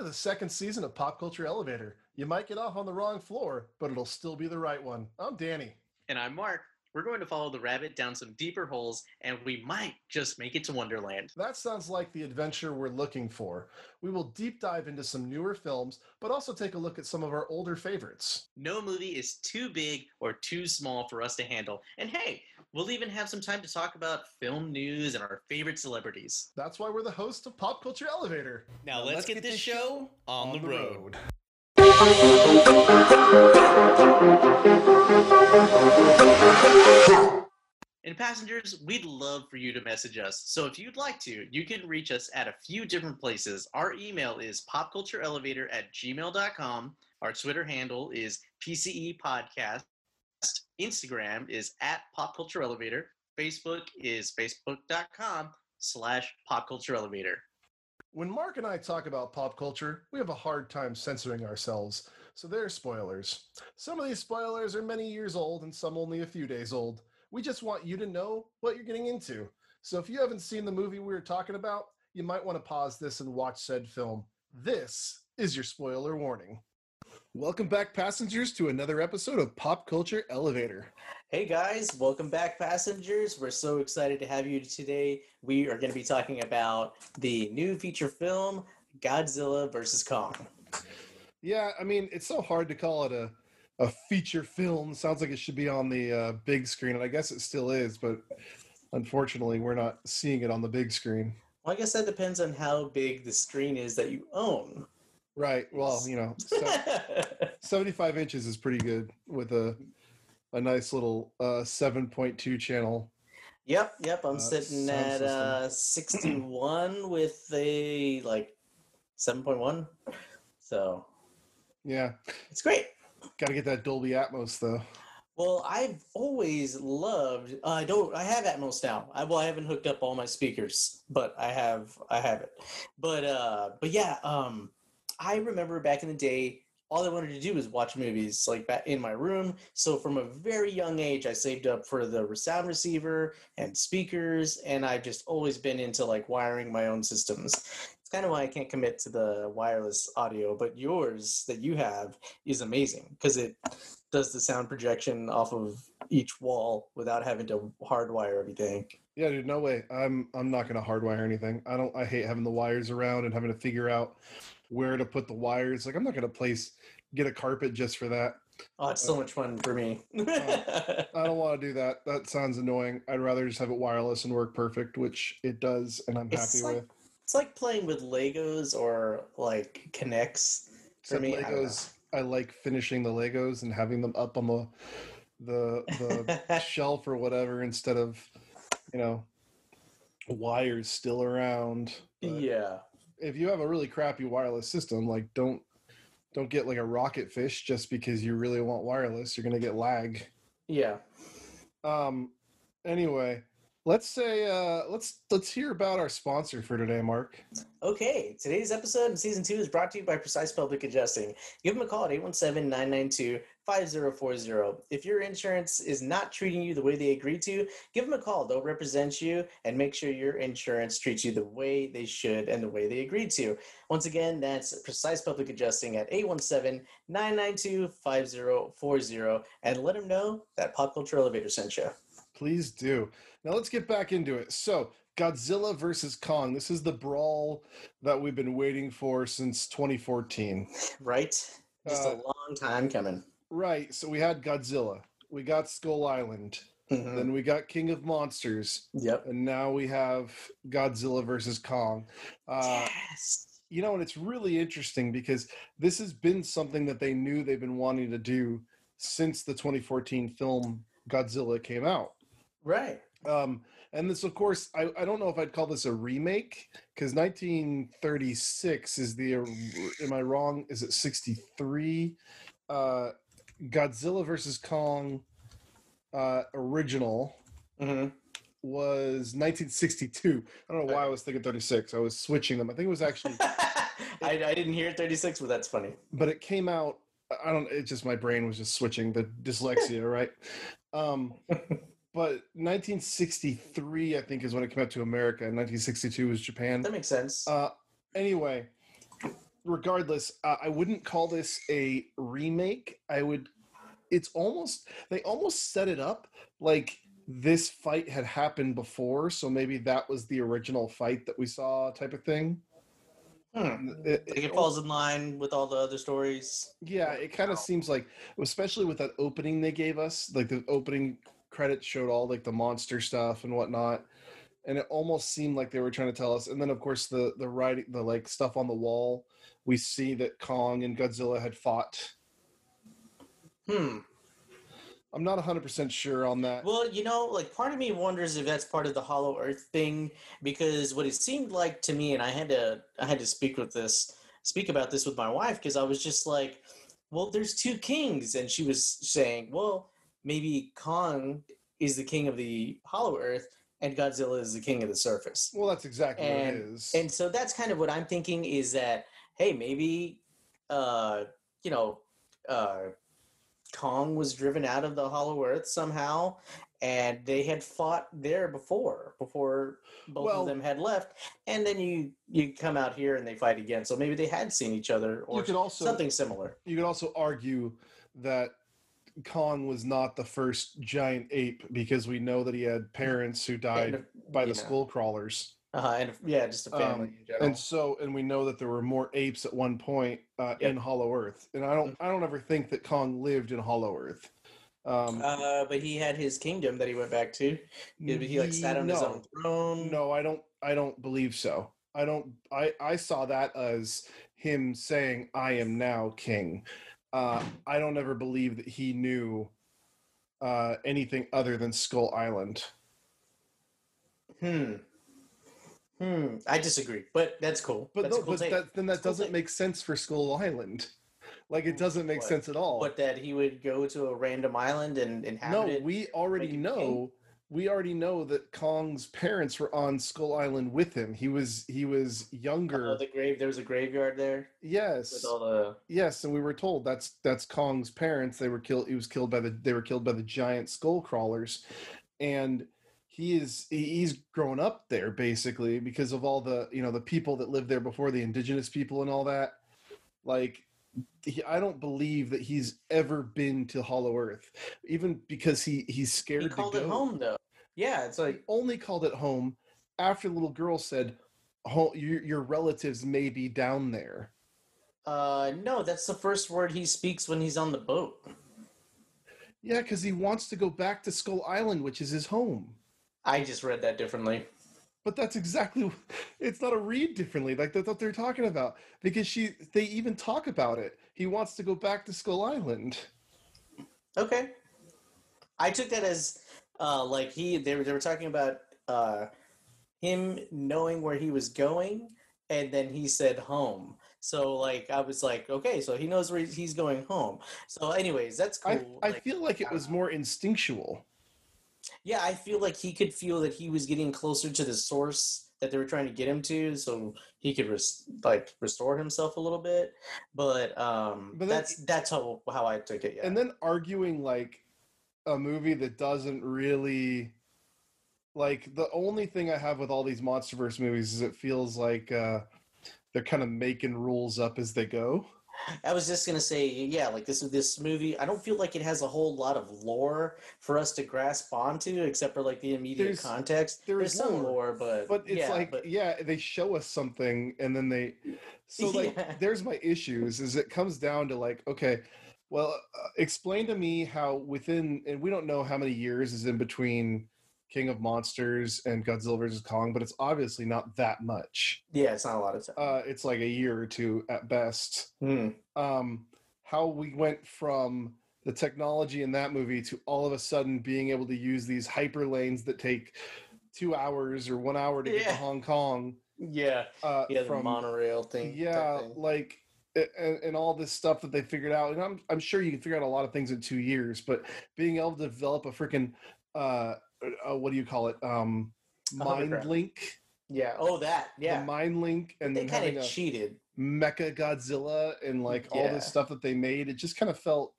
to the second season of Pop Culture Elevator. You might get off on the wrong floor, but it'll still be the right one. I'm Danny. And I'm Mark. We're going to follow the rabbit down some deeper holes, and we might just make it to Wonderland. That sounds like the adventure we're looking for. We will deep dive into some newer films, but also take a look at some of our older favorites. No movie is too big or too small for us to handle. And hey, we'll even have some time to talk about film news and our favorite celebrities. That's why we're the host of Pop Culture Elevator. Now, let's, get, this show on, the road. And passengers, we'd love for you to message us. So if you'd like to, you can reach us at a few different places. Our email is popcultureelevator at gmail.com. Our Twitter handle is PCE Podcast. Instagram is at popcultureelevator. Facebook is facebook.com slash popcultureelevator. When Mark and I talk about pop culture, we have a hard time censoring ourselves, so there are spoilers. Some of these spoilers are many years old and some only a few days old. We just want you to know what you're getting into. So if you haven't seen the movie we were talking about, you might want to pause this and watch said film. This is your spoiler warning. Welcome back, passengers, to another episode of Pop Culture Elevator. Hey guys, welcome back, passengers. We're so excited to have you today. We are going to be talking about the new feature film, Godzilla vs. Kong. Yeah, I mean, it's so hard to call it a a feature film. Sounds like it should be on the uh, big screen, and I guess it still is, but unfortunately, we're not seeing it on the big screen. Well, I guess that depends on how big the screen is that you own. Right. Well, you know, so 75 inches is pretty good with a a nice little uh, 7.2 channel. Yep, yep. I'm Uh, sitting at uh, 61 with a like 7.1. So Yeah, it's great. got to get that Dolby Atmos though. Well, I've always loved. uh, I don't. I have Atmos now. I well, I haven't hooked up all my speakers, but I have. I have it. But uh, but yeah. Um, I remember back in the day, all I wanted to do was watch movies like in my room. So from a very young age, I saved up for the sound receiver and speakers, and I've just always been into like wiring my own systems. It's kind of why I can't commit to the wireless audio, but yours that you have is amazing because it does the sound projection off of each wall without having to hardwire everything. Yeah, dude, no way. I'm I'm not gonna hardwire anything. I don't. I hate having the wires around and having to figure out where to put the wires. Like I'm not gonna place get a carpet just for that. Oh, it's so uh, much fun for me. Uh, I don't want to do that. That sounds annoying. I'd rather just have it wireless and work perfect, which it does, and I'm It's happy like- with. it's like playing with Legos or like K'NEX. For Except me, I Legos, I, like finishing the Legos and having them up on the the the shelf or whatever instead of you know wires still around. But yeah. If you have a really crappy wireless system, like don't don't get like a Rocketfish just because you really want wireless. You're gonna get lag. Yeah. Um. Anyway, let's say uh let's let's hear about our sponsor for today, Mark. Okay, today's episode in season two is brought to you by Precise Public Adjusting. Give them a call at 817 992 5040. If your insurance is not treating you the way they agreed to, give them a call. They'll represent you and make sure your insurance treats you the way they should and the way they agreed to. Once again, that's Precise Public Adjusting at 817 992 5040 and let them know that Pop Culture Elevator sent you. Please do. Now let's get back into it. So, Godzilla versus Kong. This is the brawl that we've been waiting for since 2014. Right? Just Uh, a long time coming. Right. So we had Godzilla. We got Skull Island. Mhm. Then we got King of Monsters. Yep. And now we have Godzilla versus Kong. Uh, yes. you know, and it's really interesting because this has been something that they knew they've been wanting to do since the 2014 film Godzilla came out. Right. Um, and this, of course, I, I don't know if I'd call this a remake because 1936 is the, am I wrong? Is it 63? Uh, Godzilla versus Kong uh, original hmm was 1962. I don't know why I was thinking 36. I was switching them. I think it was actually, I, I didn't hear 36, but that's funny. but it came out. I don't. It just my brain was just switching the dyslexia, right? Um, but 1963, I think, is when it came out to America. and 1962 was Japan. That makes sense. Uh, anyway, regardless, uh, I wouldn't call this a remake. I would. It's almost they almost set it up like this fight had happened before, so maybe that was the original fight that we saw, type of thing. Hmm. It- Like it it- falls in line with all the other stories. Yeah, it kind of seems like, especially with that opening they gave us, like the opening credits showed all like the monster stuff and whatnot, and it almost seemed like they were trying to tell us. And then of course the the writing, the like stuff on the wall, we see that Kong and Godzilla had fought. Hmm. I'm not 100 percent sure on that. Well, you know, like part of me wonders if that's part of the Hollow Earth thing, because what it seemed like to me, and I had to, I had to speak with this, speak about this with my wife, because I was just like, well, there's two kings, and she was saying, well, maybe Kong is the king of the Hollow Earth, and Godzilla is the king of the surface. Well, that's exactly what it is. And- so that's kind of what I'm thinking is that, hey, maybe, uh, you know, uh, Kong was driven out of the Hollow Earth somehow, and they had fought there before, before both Well- of them had left, and then you you come out here and they fight again. So maybe they had seen each other you or could also something similar. you could also argue that Kong was not the first giant ape because we know that he had parents who died And, by the know. skull crawlers. uh, and yeah, just a family Um, in general. and so and we know that there were more apes at one point uh, Yep. in hollow earth and i don't i don't ever think that kong lived in hollow earth um uh, but he had his kingdom that he went back to. He, he like sat on his own throne. no i don't i don't believe so i don't i i saw that as him saying i am now king uh i don't ever believe that he knew uh anything other than skull island Hmm. Hmm. I disagree, but that's cool. but that's no cool but that, then that doesn't make sense for skull island like it doesn't make What? sense at all But that he would go to a random island and inhabit No, it. we already know. We already know that Kong's parents were on Skull Island with him. He was he was oh, younger. Oh, the grave. There was a graveyard there yes, with all the. yes, and we were told that's that's Kong's parents. They were killed. He was killed by the they were killed by the giant skull crawlers, and he is he's grown up there basically because of all the you know the people that lived there before the indigenous people and all that. Like he, I don't believe that he's ever been to Hollow Earth, even because he he's scared He to called go. it home though. Yeah, it's like only called it home after the little girl said, "Ho- your, your relatives may be down there." uh no, that's the first word he speaks when he's on the boat. Yeah, because he wants to go back to Skull Island, which is his home. I just read that differently. But that's exactly it's not a read differently. Like that's what they're talking about. Because she they even talk about it. He wants to go back to Skull Island. Okay. I took that as uh like he they were they were talking about uh him knowing where he was going and then he said home. So like I was like, okay, so he knows where he's going home. So anyways, that's cool. I, I Like, feel like it was more instinctual. Yeah, I feel like he could feel that he was getting closer to the source that they were trying to get him to so he could res- like restore himself a little bit. But um But then- that's that's how how I took it. Yeah. And then arguing like a movie that doesn't really like the only thing I have with all these MonsterVerse movies is it feels like uh they're kind of making rules up as they go. I was just gonna say, yeah, like this is this movie. I don't feel like it has a whole lot of lore for us to grasp onto, except for like the immediate There's- context. there There's is some lore, lore, but But it's yeah, like but- yeah, they show us something and then they so like Yeah. there's my issues is it comes down to like okay, well uh, explain to me how within and we don't know how many years is in between King of Monsters and Godzilla vs Kong, but it's obviously not that much. yeah, it's not a lot of time. Uh, it's like a year or two at best. Hmm. Um, how we went from the technology in that movie to all of a sudden being able to use these hyper lanes that take two hours or one hour to get to Hong Kong. Yeah, Uh, yeah, the from monorail thing. yeah, thing. like and, and all this stuff that they figured out. And I'm I'm sure you can figure out a lot of things in two years, but being able to develop a freaking uh, uh what do you call it um mind link yeah. Oh, that. Yeah, the mind link and they kind of cheated. mecha godzilla and like all this stuff that they made it just kind of felt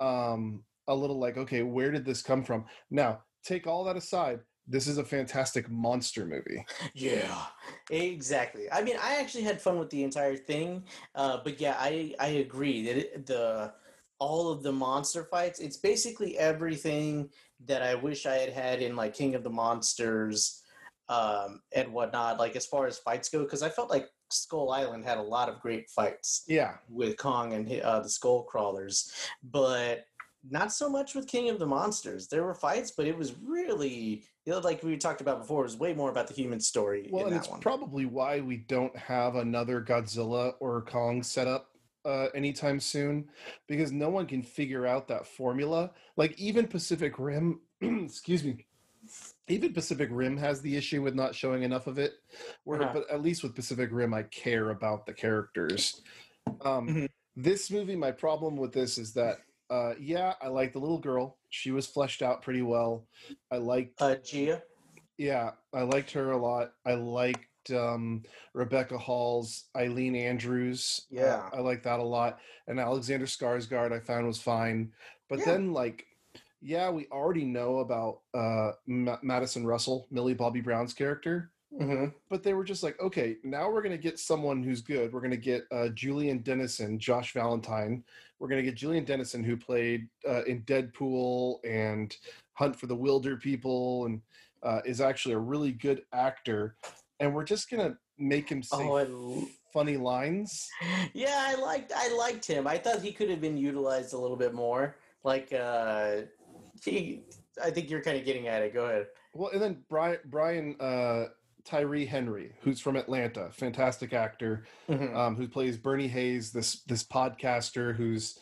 um a little like okay where did this come from now take all that aside this is a fantastic monster movie. Yeah, exactly. I mean, I actually had fun with the entire thing, uh, but yeah, I I agree that it, the all of the monster fights. It's basically everything that I wish I had had in like King of the Monsters um, and whatnot. Like as far as fights go, because I felt like Skull Island had a lot of great fights Yeah, with Kong and uh, the Skull Crawlers, but not so much with King of the Monsters. There were fights, but it was really, you know, like we talked about before, it was way more about the human story well, in and that it's one. probably why we don't have another Godzilla or Kong set up uh, anytime soon, because no one can figure out that formula. Like even Pacific Rim, excuse me, even Pacific Rim has the issue with not showing enough of it. Where, Uh-huh. but at least with Pacific Rim, I care about the characters. Um, Mhm. This movie, my problem with this is that, uh, yeah, I like the little girl. She was fleshed out pretty well. I liked uh, Jia. yeah, I liked her a lot. I liked um, Rebecca Hall's Ilene Andrews. Uh, Yeah. I like that a lot. And Alexander Skarsgård I found was fine. But Yeah. then, like, yeah, we already know about uh, Ma- Madison Russell, Millie Bobby Brown's character. hmm But they were just like, okay, now we're going to get someone who's good. We're going to get uh, Julian Dennison, Josh Valentine. We're going to get Julian Dennison, who played uh, in Deadpool and Hunt for the Wilderpeople, and uh, is actually a really good actor. And we're just going to make him say Oh, I l- funny lines. yeah, I liked I liked him. I thought he could have been utilized a little bit more. Like, uh, he, I think you're kind of getting at it. Go ahead. Well, and then Brian, Brian uh, Tyree Henry, who's from Atlanta, fantastic actor. Mhm. um, who plays Bernie Hayes, this this podcaster who's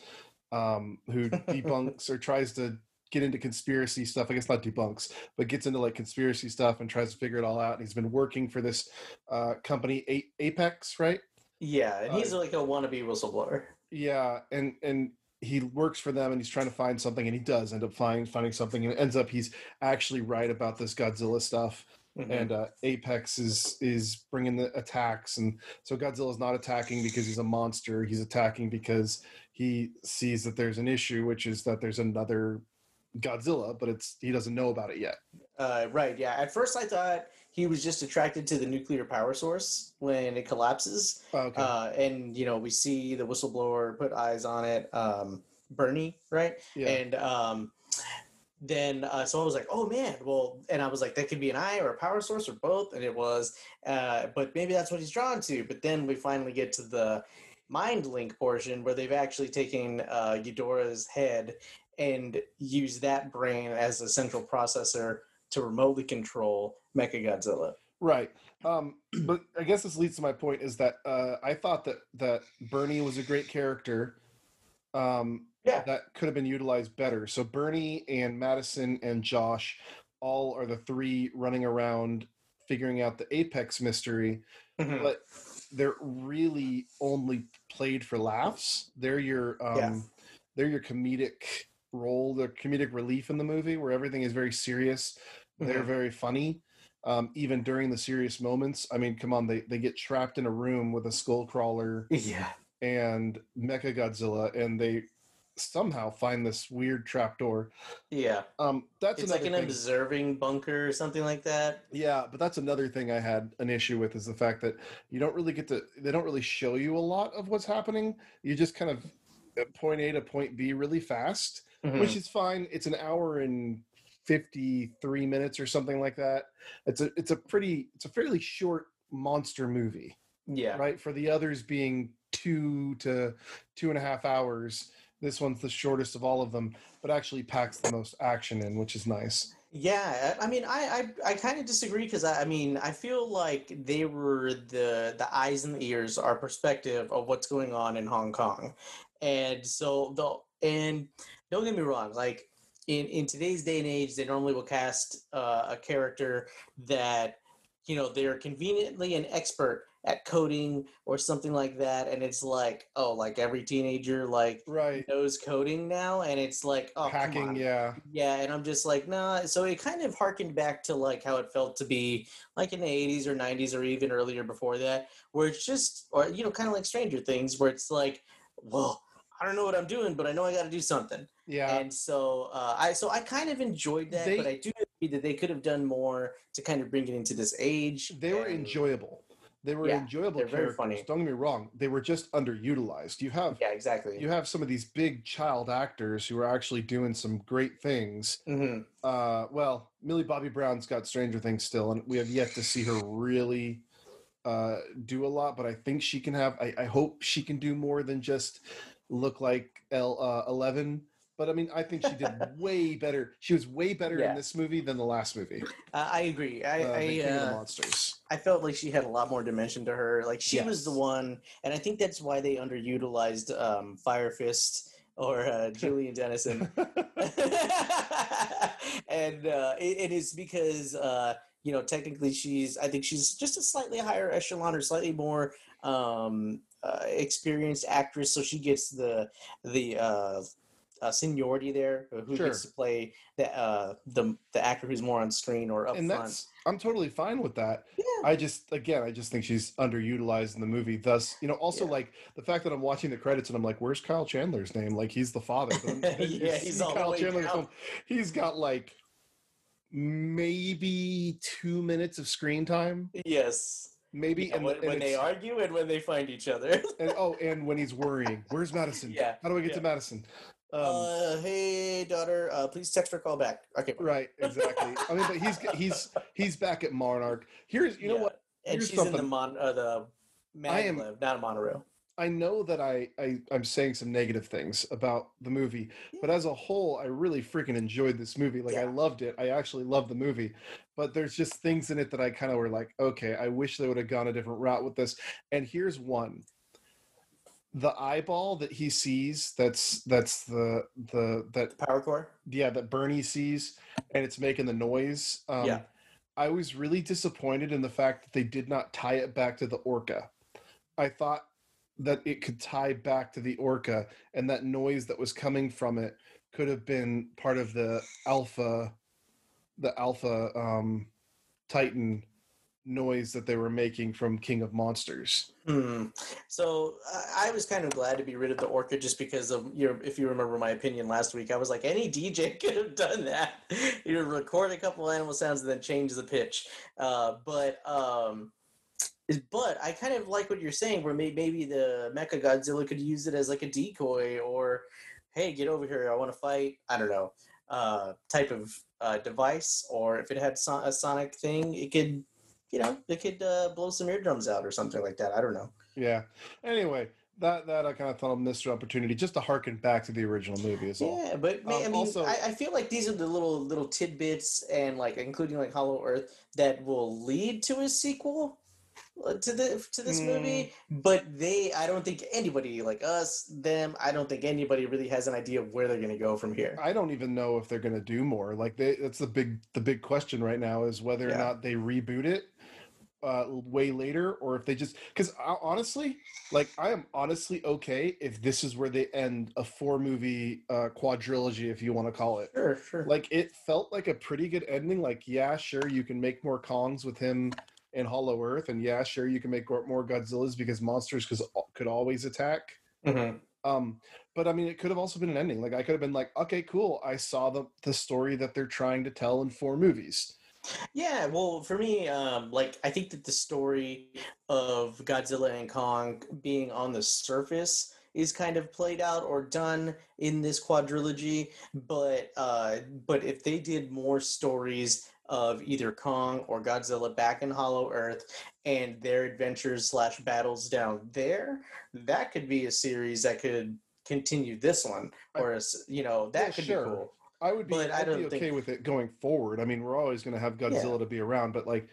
um, who debunks or tries to get into conspiracy stuff. I guess not debunks, but gets into like conspiracy stuff and tries to figure it all out. And he's been working for this uh, company, A- Apex, right? Yeah, and Uh, he's like a wannabe whistleblower. Yeah, and and he works for them, and he's trying to find something, and he does end up finding finding something, and it ends up he's actually right about this Godzilla stuff. Mhm. and uh, Apex is is bringing the attacks, and so Godzilla's not attacking because he's a monster. He's attacking because he sees that there's an issue, which is that there's another Godzilla, but it's he doesn't know about it yet. Uh, right. Yeah. At first, I thought he was just attracted to the nuclear power source when it collapses. Oh, okay, Uh, and you know, we see the whistleblower put eyes on it. Um, Bernie, right? yeah, And um, then uh, so I was like, oh man, well, and I was like, that could be an eye or a power source or both, and it was. Uh, but maybe that's what he's drawn to. But then we finally get to the mind link portion where they've actually taken uh, Ghidorah's head and use that brain as a central processor to remotely control Mechagodzilla. right. Um, but I guess this leads to my point is that uh, I thought that that Bernie was a great character. Um, Yeah. that could have been utilized better. So Bernie and Madison and Josh all are the three running around figuring out the Apex mystery, Mhm. but they're really only played for laughs. They're your um Yeah. they're your comedic role, the comedic relief in the movie where everything is very serious. They're Mhm. very funny. Um, even during the serious moments. I mean, come on, they, they get trapped in a room with a skull crawler Yeah. and Mecha Godzilla, and they somehow find this weird trapdoor. Yeah. Um, that's It's like an thing. observing bunker or something like that. Yeah, but that's another thing I had an issue with is the fact that you don't really get to. They don't really show you a lot of what's happening. You just kind of point A to point B really fast, Mhm. which is fine. It's an hour and fifty three minutes or something like that. It's a it's a pretty it's a fairly short monster movie. yeah. right? For the others being two to two and a half hours, this one's the shortest of all of them, but actually packs the most action in, which is nice. Yeah, I I mean, I I, I kind of disagree because I, I mean, I feel like they were the the eyes and the ears, our perspective of what's going on in Hong Kong, and so the and don't get me wrong, like in in today's day and age, they normally will cast uh, a character that you know they're conveniently an expert at coding or something like that, and it's like oh, like every teenager like Right. knows coding now, and it's like oh, Hacking, yeah. Yeah, and I'm just like, nah. So it kind of harkened back to like how it felt to be like in the 80s or 90s or even earlier before that, where it's just, or you know, kind of like Stranger Things, where it's like, well, I don't know what I'm doing, but I know I got to do something. Yeah. And so uh, I, so I kind of enjoyed that, but I do agree that they could have done more to kind of bring it into this age. They were and- enjoyable. They were Yeah, enjoyable they're very characters. funny. Don't get me wrong. They were just underutilized. You have Yeah, exactly. you have some of these big child actors who are actually doing some great things. hmm Uh, well, Millie Bobby Brown's got Stranger Things still, and we have yet to see her really uh, do a lot. But I think she can have. I, I hope she can do more than just look like L uh, Eleven. But I mean, I think she did way better. She was way better Yeah. in this movie than the last movie, Uh, I agree. I uh, I, of the uh, Monsters. I felt like she had a lot more dimension to her. Like she was the one, and I think that's why they underutilized um, Fire Fist or uh, Julian Dennison. and uh, it, it is because uh, you know technically she's I think she's just a slightly higher echelon or slightly more um, uh, experienced actress, so she gets the the uh, uh, seniority there. uh, Who gets to play the uh, the the actor who's more on screen or up and front? that's I'm totally fine with that. Yeah. I just again I just think she's underutilized in the movie. Thus, you know, also Yeah. like the fact that I'm watching the credits and I'm like, where's Kyle Chandler's name? Like he's the father. Yeah, he's all in the film. He's got like maybe two minutes of screen time. Yes. Maybe Yeah, and, when, and when they argue and when they find each other. and oh and when he's worrying, where's Madison? Yeah, How do I get yeah. to Madison? Um, uh, hey, daughter, uh, please text or call back. Okay. bye. right, exactly. I mean, but he's he's he's back at Monarch. Here's you know Yeah. what And Here's she's in the mon uh, the I am- maglev, not a monorail. I know that I, I I'm saying some negative things about the movie, but as a whole, I really freaking enjoyed this movie. Like I loved it. I actually loved the movie, but there's just things in it that I kind of were like, okay, I wish they would have gone a different route with this. And here's one: the eyeball that he sees. That's that's the the that Power core. yeah that Bernie sees, and it's making the noise. Um, Yeah. I was really disappointed in the fact that they did not tie it back to the orca. I thought that it could tie back to the orca, and that noise that was coming from it could have been part of the alpha, the alpha um, Titan noise that they were making from King of Monsters. Hmm. So I was kind of glad to be rid of the orca just because of your. If you remember my opinion last week, I was like, any DJ could have done that. You record a couple animal sounds and then change the pitch. Uh, but um, but I kind of like what you're saying, where maybe the Mecha Godzilla could use it as like a decoy, or hey, get over here, I want to fight. I don't know, uh, type of uh, device, or if it had so- a sonic thing, it could. You know, it could uh, blow some eardrums out or something like that. I don't know. Yeah. Anyway, that that I kind of thought a missed an opportunity just to harken back to the original movie is all. Yeah, but ma- I Um, mean, also- I, I feel like these are the little little tidbits and like including like Hollow Earth that will lead to a sequel uh, to the to this movie. Mm. But they, I don't think anybody like us, them, I don't think anybody really has an idea of where they're gonna go from here. I don't even know if they're going to do more. Like they, that's the big the big question right now is whether or not they reboot it uh, way later or if they just because honestly, like I am honestly okay if this is where they end a four movie uh, quadrilogy, if you want to call it. Sure, sure. Like it felt like a pretty good ending. Like yeah, sure you can make more Kongs with him in Hollow Earth, and yeah, sure you can make more Godzillas because monsters cause, could always attack. Mhm. Um, but I mean, it could have also been an ending. Like I could have been like, okay, cool. I saw the the story that they're trying to tell in four movies. Yeah, well, for me, um, like I think that the story of Godzilla and Kong being on the surface is kind of played out or done in this quadrilogy, but uh, but if they did more stories of either Kong or Godzilla back in Hollow Earth and their adventures slash battles down there, that could be a series that could continue this one, or a you know that Yeah, could sure. be cool. I would be, But I I'd be don't okay think- with it going forward. I mean, we're always going to have Godzilla to be around, but like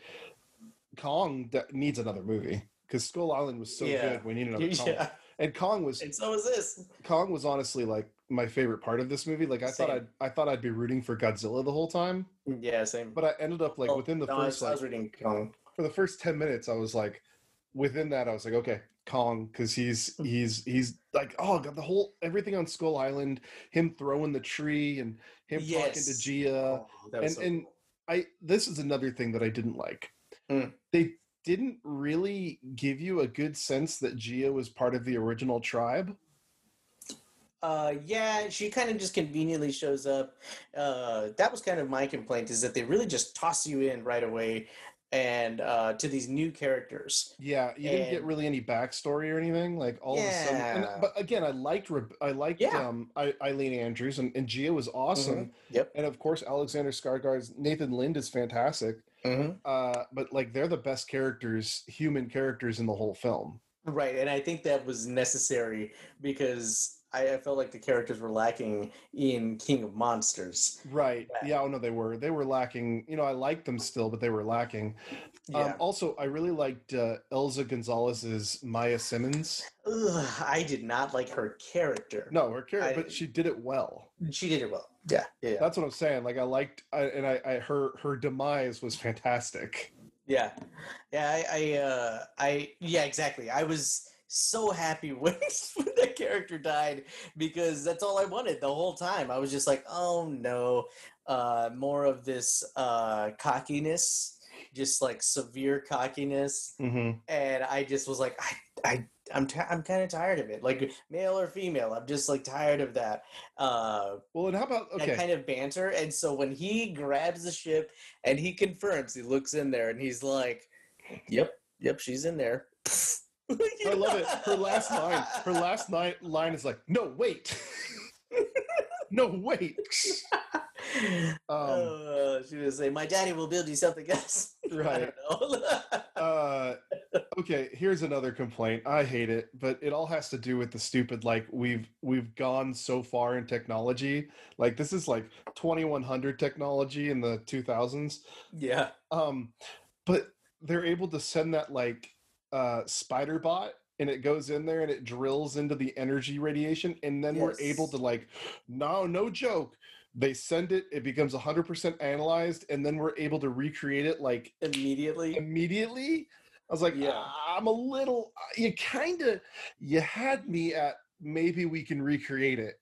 Kong needs another movie because Skull Island was so Yeah. good. We need another Kong. Yeah, And Kong was and so is this. Kong was honestly like my favorite part of this movie. Like I thought I'd I thought I'd be rooting for Godzilla the whole time, mm, Yeah, same. but I ended up like Oh, within the no, I first was, I like was reading Kong. for the first 10 minutes i was like within that i was like okay kong because he's Hmm. he's he's like oh god the whole everything on skull island him throwing the tree and him talking to Yes. jia Oh, and- so and- cool. i this is another thing that i didn't like Hmm. they didn't really give you a good sense that jia was part of the original tribe Uh, yeah, she kind of just conveniently shows up. Uh, that was kind of my complaint is that they really just toss you in right away and uh, to these new characters. Yeah, you didn't get really any backstory or anything. Like all of a sudden, and, Yeah. but again, I liked I liked Yeah. um, I, Ilene Andrews and, and Jia was awesome, Yep. and of course Alexander Skarsgård's Nathan Lind is fantastic. hmm Uh, but like they're the best characters, human characters in the whole film. Right, and I think that was necessary because I, I felt like the characters were lacking in King of Monsters. Right? Yeah. Yeah. Oh no, they were they were lacking. You know, I liked them still, but they were lacking. Um, also, I really liked uh, Eiza Gonzalez's Maya Simmons. Ugh, I did not like her character. No, her character, I- but she did it well. she did it well. Yeah, yeah, yeah. That's what I'm saying. Like I liked, I, and I, I her her demise was fantastic. Yeah, yeah, I, I, uh, I, yeah, exactly. I was so happy when, when that character died because that's all I wanted the whole time. I was just like, oh no, uh, more of this uh, cockiness, just like severe cockiness, Mm-hmm. and I just was like, I, I, I'm, ti I'm kind of tired of it. Like male or female, I'm just like tired of that. Uh, Well, and how about that kind of banter. And so when he grabs the ship and he confirms, he looks in there and he's like, "Yep, yep, she's in there." I love it. Her last line, her last night line is like, "No, wait, no, wait." Um, uh, she was say, "My daddy will build you something else." Right. uh, okay, here's another complaint. I hate it, but it all has to do with the stupid like we've we've gone so far in technology. Like this is like 2100 technology in the 2000s. yeah. Um, but they're able to send that like uh spider bot and it goes in there and it drills into the energy radiation and then we're able to like no no joke they send it it becomes 100% analyzed and then we're able to recreate it like Immediately. immediately i was like Yeah. "Ah, i'm a little you kind of you had me at maybe we can recreate it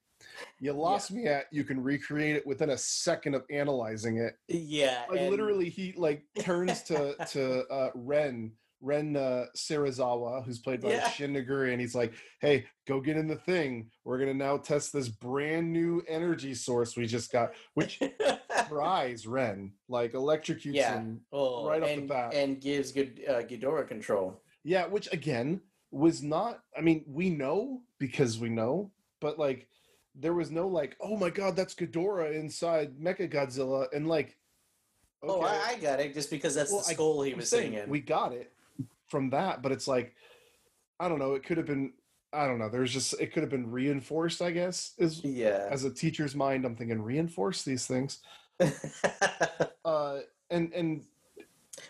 you lost me at you can recreate it within a second of analyzing it Yeah. like and- literally he like turns to to uh ren ren uh Serizawa, who's played by Yeah. Shun Oguri, and he's like hey go get in the thing we're gonna now test this brand new energy source we just got which fries ren like electrocutes Yeah. him Oh, right off the and, bat. and gives good uh, Ghidorah control. yeah which again was not i mean we know because we know but like there was no like oh my god that's Ghidorah inside Mecha Godzilla and like Oh, I, I got it just because that's Well, the I- skull he I'm was saying sitting in. We got it from that, but it's like I don't know. It could have been. I don't know. There's just it could have been reinforced. I guess is yeah. as a teacher's mind. I'm thinking reinforce these things. Uh, and and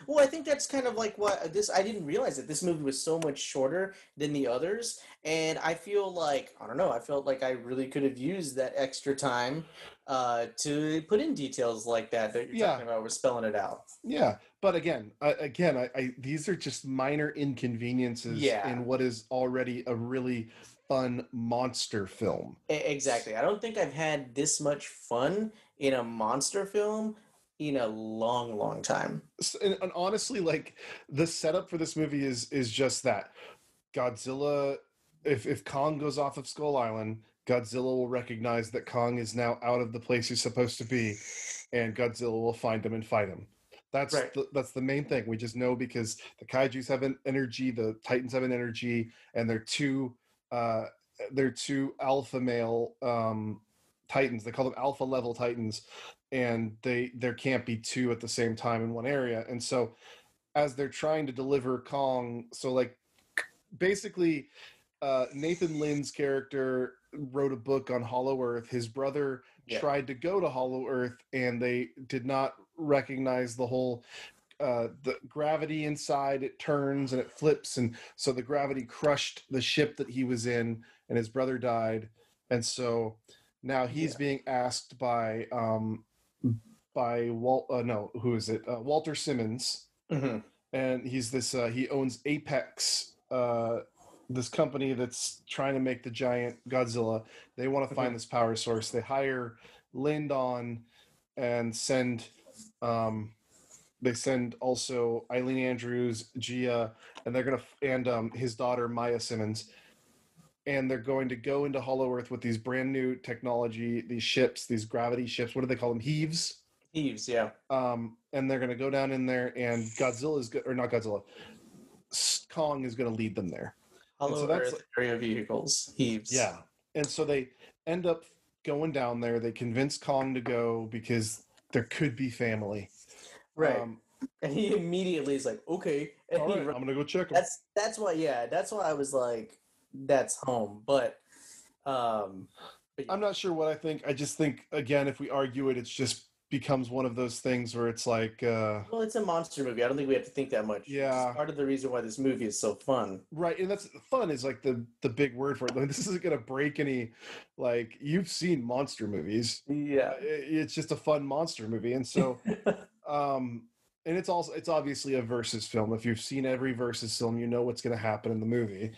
well, I think that's kind of like what this. I didn't realize that this movie was so much shorter than the others, and I feel like I don't know. I felt like I really could have used that extra time uh, to put in details like that that you're Yeah. talking about. We're spelling it out. yeah, but again, again, I, I these are just minor inconveniences Yeah. in what is already a really fun monster film. Exactly. I don't think I've had this much fun in a monster film in a long, long time. And, and honestly like the setup for this movie is is just that. Godzilla if if kong goes off of skull island godzilla will recognize that kong is now out of the place he's supposed to be and godzilla will find him and fight him. That's Right. the, that's the main thing. We just know because the kaiju's have an energy the titans have an energy and they're two uh they're two alpha male um titans. They call them alpha level titans and they there can't be two at the same time in one area and so as they're trying to deliver kong so like basically uh nathan lind's character wrote a book on hollow earth his brother Yeah. tried to go to hollow earth and they did not recognize the whole uh the gravity inside it turns and it flips and so the gravity crushed the ship that he was in and his brother died and so now he's Yeah. being asked by um by Walt uh, no who is it? Uh, Walter Simmons. Mhm. and he's this uh, he owns Apex uh this company that's trying to make the giant Godzilla. They want to find this power source. They hire Lindon and send um they send also Ilene Andrews, Jia, and they're gonna and um his daughter Maya Simmons, and they're going to go into Hollow Earth with these brand new technology, these ships, these gravity ships. What do they call them? Heaves. Heaves, yeah. Um, and they're going to go down in there, and Godzilla is go- or not Godzilla, Kong is going to lead them there. Hollow so that's Earth area vehicles. Heaves. Yeah. And so they end up going down there. They convince Kong to go because there could be family. Right. Um, and he immediately is like, okay. And all he I'm gonna go check them. that's that's why yeah, that's why I was like, that's home. But um but I'm not sure what I think. I just think again, if we argue it, it's just becomes one of those things where it's like, uh, well it's a monster movie. I don't think we have to think that much. It's Yeah. part of the reason why this movie is so fun. right, and that's fun is like the the big word for it. Like, this isn't gonna break any. Like you've seen monster movies. Yeah. I- It's just a fun monster movie, and so um and it's also it's obviously a versus film if you've seen every versus film you know what's going to happen in the movie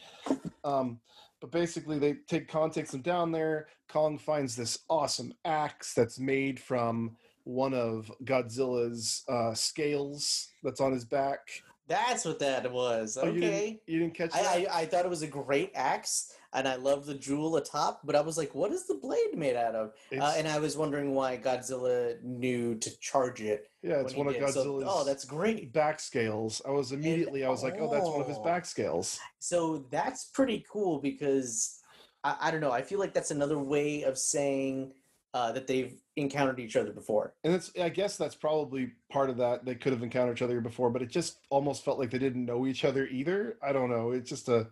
um but basically they take kong takes him down there kong finds this awesome axe that's made from one of godzilla's uh scales that's on his back That's what that was. Oh, you didn't- Okay. you didn't catch that I, I I thought it was a great axe, and I love the jewel atop. But I was like, "What is the blade made out of?" Uh, and I was wondering why Godzilla knew to charge it. yeah it's one of did. So- godzilla's oh, that's great. back scales i was immediately i was like oh that's one of his oh. back scales So that's pretty cool because I, I don't know. I feel like that's another way of saying uh, that they've encountered each other before. And it's I guess that's probably part of that. They could have encountered each other before, but it just almost felt like they didn't know each other either. I don't know. It's just a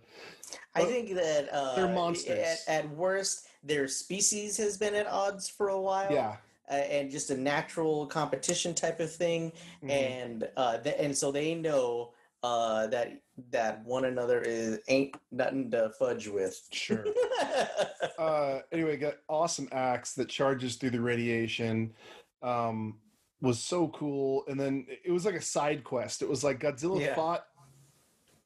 I think that uh, they're monsters. At, at worst, their species has been at odds for a while. yeah. uh, and just a natural competition type of thing, Mhm. and uh, th- and so they know uh, that that one another is ain't nothing to fudge with. Sure. uh anyway, got awesome axe that charges through the radiation. Um was so cool. And then it was like a side quest. It was like Godzilla Yeah. fought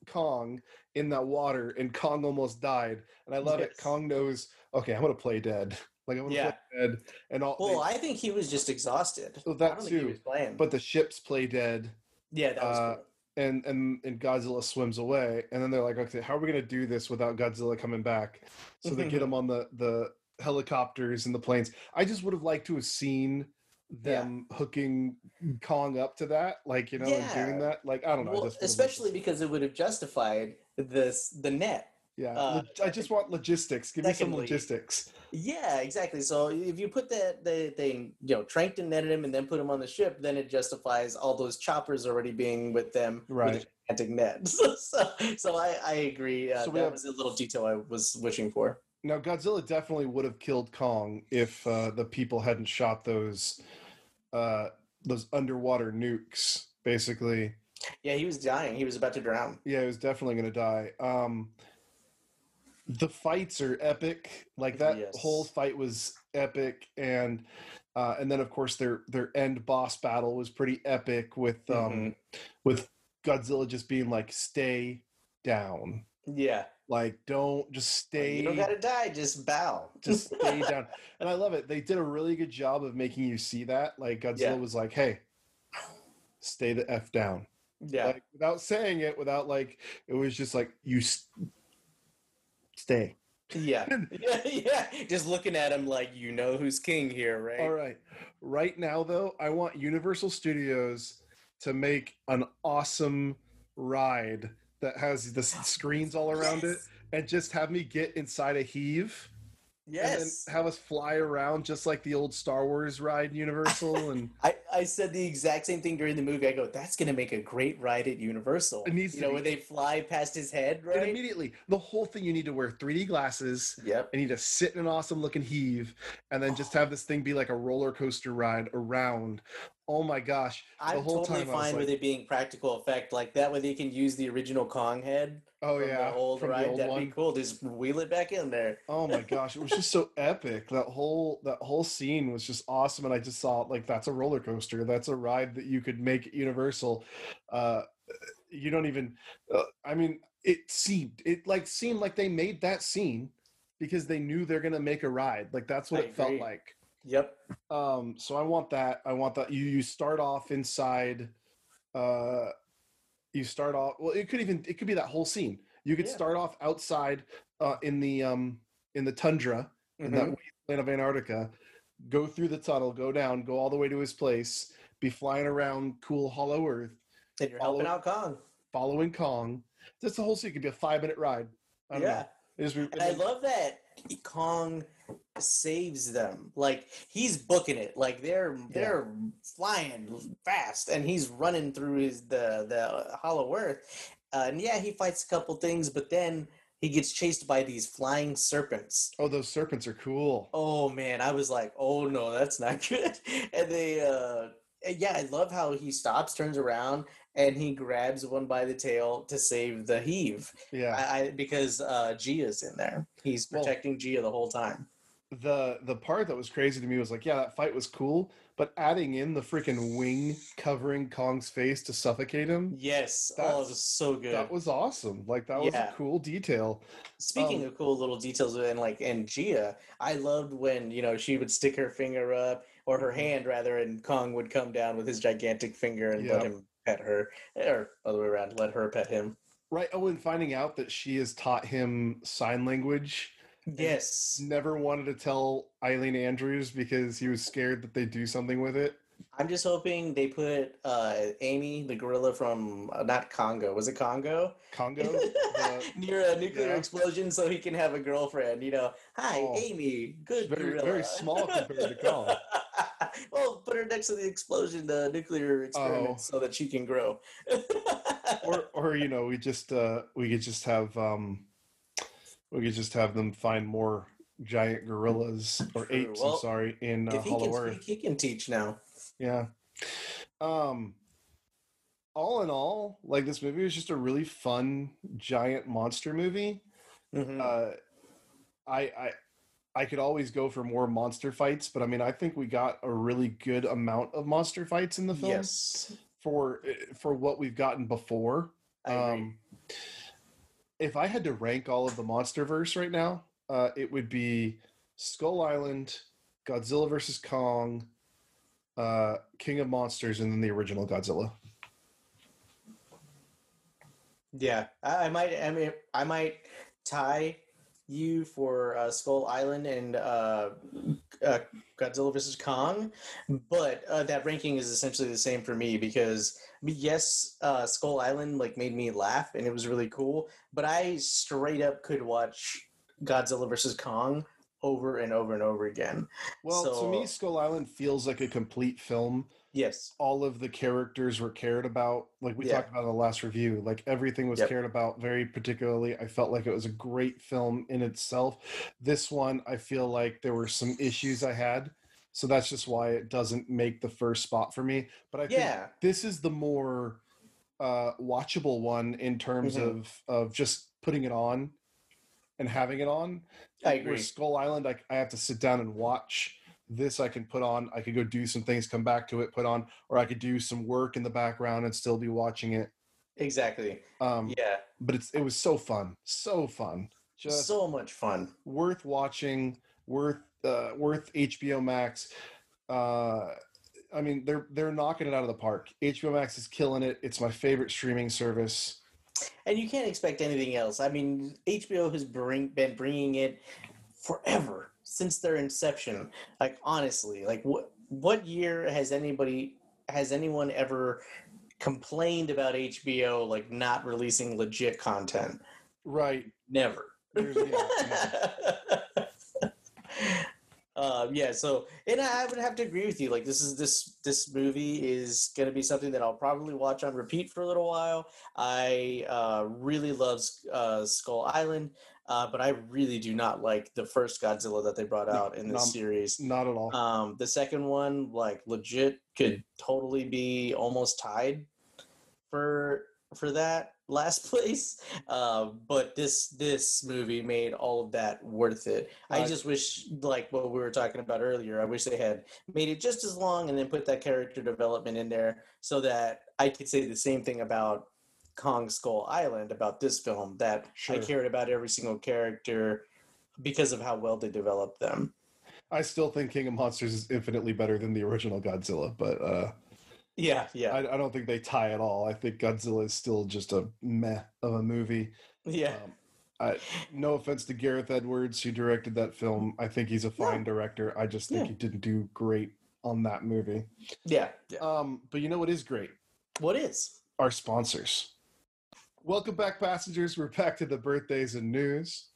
Kong in that water and Kong almost died. And I love it. Kong knows, okay, I'm gonna play dead. Like I'm gonna Yeah. play dead. And all well, they- I think he was just exhausted. I that don't think he too. was playing. but the ships play dead. yeah, that was uh, cool. And and and Godzilla swims away, and then they're like, okay, how are we gonna do this without Godzilla coming back? So they get mm-hmm. him on the the helicopters and the planes. I just would have liked to have seen them hooking Kong up to that, like you know, and doing that. Like I don't know, Well, especially because it would have justified this the net. Yeah. uh, I just want logistics. Give me some logistics. Yeah, exactly. So if you put that they they you know tranked and netted him and then put him on the ship, then it justifies all those choppers already being with them Right. with a gigantic net. so so I I agree. Uh, So that have- was a little detail I was wishing for. Now Godzilla definitely would have killed Kong if uh, the people hadn't shot those uh, those underwater nukes. Basically, Yeah, he was dying. He was about to drown. Yeah, he was definitely going to die. Um, the fights are epic. Like that Yes. whole fight was epic, and uh, and then of course their their end boss battle was pretty epic with um Mhm. with Godzilla just being like, "Stay down." Yeah, Like, don't just stay. you don't gotta die. Just bow. just stay down. And I love it. They did a really good job of making you see that. Like Godzilla Yeah. was like, "Hey, stay the f down." yeah, like without saying it without like it was just like you s- stay yeah, yeah, yeah. Just looking at him like you know who's king here, right? all right right now though i want universal studios to make an awesome ride that has the screens all around it and just have me get inside a heave Yes. and then have us fly around just like the old star wars ride in universal and I, I said the exact same thing during the movie. I go, that's gonna make a great ride at Universal. It needs you to know, be. when they fly past his head, and right? immediately the whole thing you need to wear 3d glasses Yep. I need to sit in an awesome looking heave and then just oh. have this thing be like a roller coaster ride around. Oh my gosh. I'm whole totally time I was fine with it being practical effect like that. Way they can use the original Kong head Oh from yeah. the old from ride. old That'd one. be cool. Just wheel it back in there. Oh my gosh, it was just so epic. That whole that whole scene was just awesome and I just saw like that's a roller coaster. That's a ride that you could make Universal. Uh you don't even uh, I mean it seemed it like seemed like they made that scene because they knew they're going to make a ride. Like that's what I it felt like. Yep. um so i want that i want that you you start off inside uh you start off well it could even it could be that whole scene You could Yeah. start off outside uh, in the um, in the tundra in that Mhm. wasteland of Antarctica, go through the tunnel, go down, go all the way to his place, be flying around cool Hollow Earth, And you're follow- helping out Kong. following Kong. that's the whole scene could be a five minute ride. I don't Yeah. know. Just And I love that Kong saves them. Like he's booking it. Like they're they're flying fast, and he's running through his the the Hollow Earth. Uh, and yeah, he fights a couple things, but then he gets chased by these flying serpents. oh, those serpents are cool. Oh man, I was like, oh no, that's not good. And they, uh, yeah, I love how he stops, turns around, and he grabs one by the tail to save the heave. Yeah. I, I because uh, Jia's in there. He's Well- protecting Jia the whole time. The the part that was crazy to me was like, yeah, that fight was cool, but adding in the freaking wing covering Kong's face to suffocate him, Yes, oh, That's- it was so good. that was awesome. Like that was a cool detail. Speaking um, of cool little details, and like and Jia, I loved when you know she would stick her finger up or her Mhm. hand rather, and Kong would come down with his gigantic finger and let him pet her, or other way around, let her pet him. Right. Oh, and finding out that she has taught him sign language. Yes, Never wanted to tell Ilene Andrews because he was scared that they'd do something with it. I'm just hoping they put uh, Amy, the gorilla from uh, not Congo, was it Congo? Congo. the- Near a nuclear yeah. explosion, so he can have a girlfriend. You know, hi, Oh. Amy, good very- gorilla. very small compared to Kong. well, put her next to the explosion, the nuclear experiment, Oh. so that she can grow. or or you know, we just uh we could just have um we could just have them find more giant gorillas or True. apes, Well, I'm sorry, in uh, Hollow can Earth. speak, he can teach now. Yeah. Um all in all, like this movie was just a really fun giant monster movie. Mhm. Uh I I I could always go for more monster fights, but I mean I think we got a really good amount of monster fights in the film yes, for eh, for what we've gotten before. I agree. Um if I had to rank all of the MonsterVerse right now, uh it would be Skull Island, Godzilla vs Kong, uh King of Monsters and then the original Godzilla. Yeah, I, might. I mean, I might tie you for uh, Skull Island and uh, uh, Godzilla vs Kong, but uh, that ranking is essentially the same for me because yes, uh, Skull Island like made me laugh and it was really cool, but I straight up could watch Godzilla vs Kong over and over and over again. Well, to me Skull Island feels like a complete film. Yes. all of the characters were cared about like we Yeah. talked about in the last review like everything was Yep. cared about very particularly i felt like it was a great film in itself this one i feel like there were some issues i had so that's just why it doesn't make the first spot for me but i think Yeah. this is the more uh watchable one in terms Mhm. of of just putting it on and having it on I where agree. skull island I, I have to sit down and watch this i can put on i could go do some things come back to it put on or i could do some work in the background and still be watching it Exactly. um Yeah. but it's it was so fun so fun just so much fun. worth watching worth uh worth hbo max uh i mean they're they're knocking it out of the park hbo max is killing it it's my favorite streaming service And you can't expect anything else. I mean, HBO has bring, been bringing it forever since their inception. Like honestly, like what what year has anybody has anyone ever complained about HBO like not releasing legit content? right Never. Um, yeah, so and I would have to agree with you. Like this is this this movie is going to be something that I'll probably watch on repeat for a little while. I uh, really love uh, Skull Island, uh, but I really do not like the first Godzilla that they brought No, out in this no. series. not at all Um, the second one, like legit, could totally be almost tied for for that last place. Uh, but this this movie made all of that worth it. I just wish, like what we were talking about earlier, I wish they had made it just as long and then put that character development in there so that I could say the same thing about Kong Skull Island about this film that I cared about every single character because of how well they developed them. I still think King of Monsters is infinitely better than the original Godzilla, but uh, Yeah, yeah, I, I don't think they tie at all. I think Godzilla is still just a meh of a movie. yeah. Um, I, no offense to Gareth Edwards, who directed that film. I think he's a fine director. I just think Yeah. he didn't do great on that movie. yeah, yeah. Um, but you know what is great? What is? Our sponsors. Welcome back, passengers. We're back to the birthdays and news.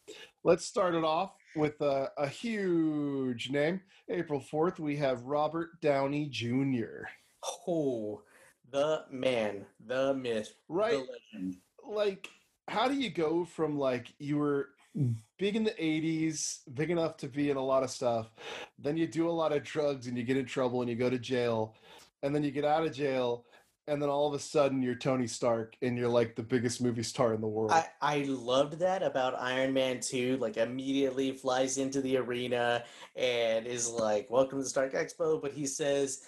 Let's start it off with a, a huge name. April 4th, we have Robert Downey Jr. Oh, the man, the myth, Right? the legend. like how do you go from like you were big in the 80s big enough to be in a lot of stuff then you do a lot of drugs and you get in trouble and you go to jail and then you get out of jail and then all of a sudden you're tony stark and you're like the biggest movie star in the world I, I loved that about Iron Man 2. Like, immediately flies into the arena and is like, Welcome to the Stark Expo. But he says,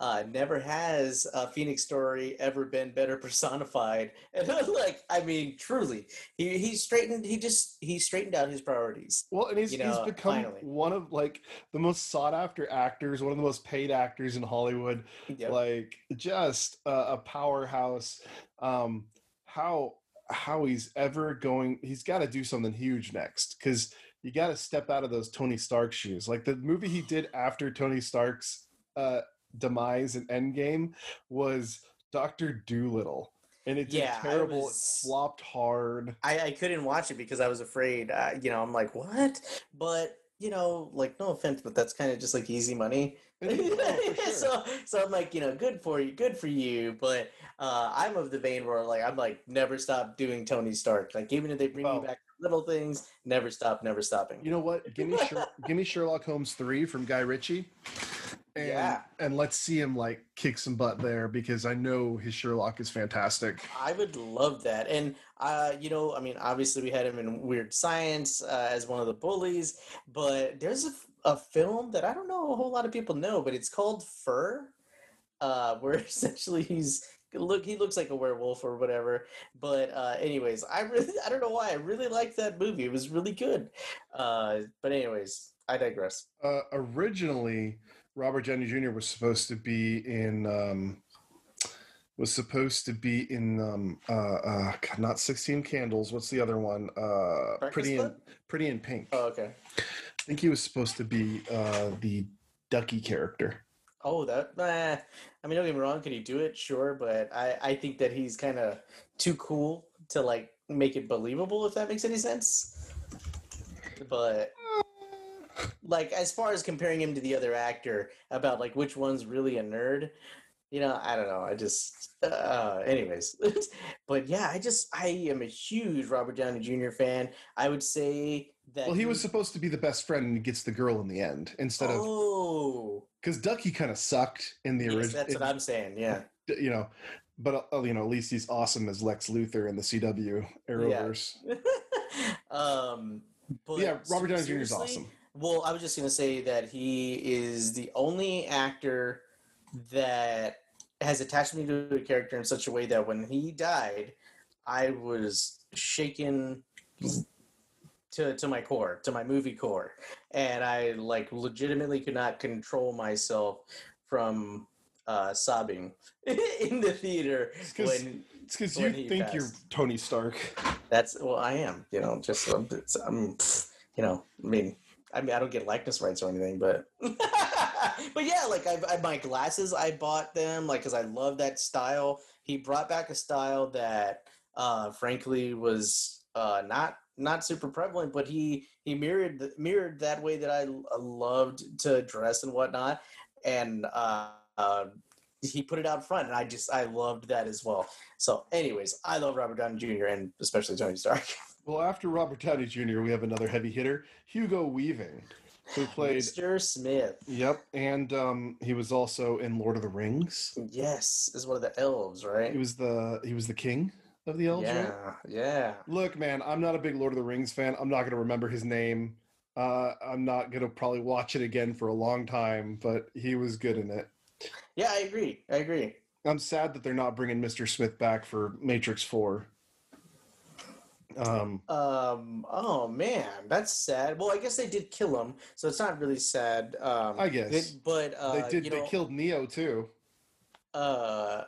uh, Never has a Phoenix story ever been better personified. And like, I mean, truly, he, he straightened, he just, he straightened out his priorities. well and he's, you he's become finally. one of like the most sought after actors one of the most paid actors in hollywood Yep. like just a, a powerhouse um how how he's ever going he's got to do something huge next because you got to step out of those tony stark shoes like the movie he did after tony stark's uh demise in endgame was dr doolittle and it did Yeah, terrible was- it flopped hard I, I couldn't watch it because I was afraid. Uh, you know, I'm like, what? But you know, like, no offense, but that's kind of just like easy money. And oh, sure. so, so I'm like, you know, good for you, good for you. But uh, I'm of the vein where like I'm like, never stop doing Tony Stark. Like, even if they bring Oh. me back little things, never stop, never stopping. You know what? Give me, Sher- give me Sherlock Holmes three from Guy Ritchie, and Yeah. and let's see him like kick some butt there because I know his Sherlock is fantastic. I would love that. And, uh, you know, I mean, obviously we had him in Weird Science uh, as one of the bullies, but there's a film that I don't know a whole lot of people know, but it's called Fur, uh, where essentially he's look he looks like a werewolf or whatever but uh anyways i really i don't know why i really liked that movie it was really good uh but anyways i digress Uh, originally, Robert Downey Jr. was supposed to be in um, was supposed to be in um, uh, uh, God, not Sixteen Candles. What's the other one? Uh, Pretty in? Pretty in Pink. oh okay I think he was supposed to be uh, the Ducky character. Oh, that. Eh, I mean, don't get me wrong. Can he do it? Sure, but I I think that he's kind of too cool to like make it believable. If that makes any sense. But like, as far as comparing him to the other actor about like which one's really a nerd, you know, I don't know. I just. Uh, anyways, but yeah, I just I am a huge Robert Downey Jr. fan. I would say that. Well, he was supposed to be the best friend and he gets the girl in the end instead of Oh, because Ducky kind of sucked in the yes, original. that's what I'm saying. Yeah. You know, but uh, you know, at least he's awesome as Lex Luthor in the CW Arrowverse. um, but yeah, Robert Downey Jr. is awesome. Well, I was just gonna say that he is the only actor that has attached me to a character in such a way that when he died, I was shaken to to my core, to my movie core, and I like legitimately could not control myself from uh, sobbing in the theater It's 'cause- when It's because you think you're. Tony Stark. that's well, I am. You know, just um, pff, you know, I mean, I mean, I don't get likeness rights or anything, but but yeah, like I, I my glasses, I bought them like because I love that style. He brought back a style that, uh, frankly, was uh not not super prevalent, but he he mirrored mirrored that way that I loved to dress and whatnot, and uh, uh, he put it out front, and I just I loved that as well. So, anyways, I love Robert Downey Jr. and especially Tony Stark. Well, after Robert Downey Jr., we have another heavy hitter, Hugo Weaving, who played. Mr. Smith. Yep, and um, he was also in Lord of the Rings. Yes, is one of the elves, right? He was the he was the king of the elves. right? yeah, yeah. Look, man, I'm not a big Lord of the Rings fan. I'm not going to remember his name. Uh, I'm not going to probably watch it again for a long time, but he was good in it. Yeah, I agree. I agree. I'm sad that they're not bringing Mr. Smith back for Matrix 4. Um, Um. Oh man, that's sad. Well, I guess they did kill him, so it's not really sad. Um, I guess. it- but uh, they did. you they know, killed Neo too. Uh,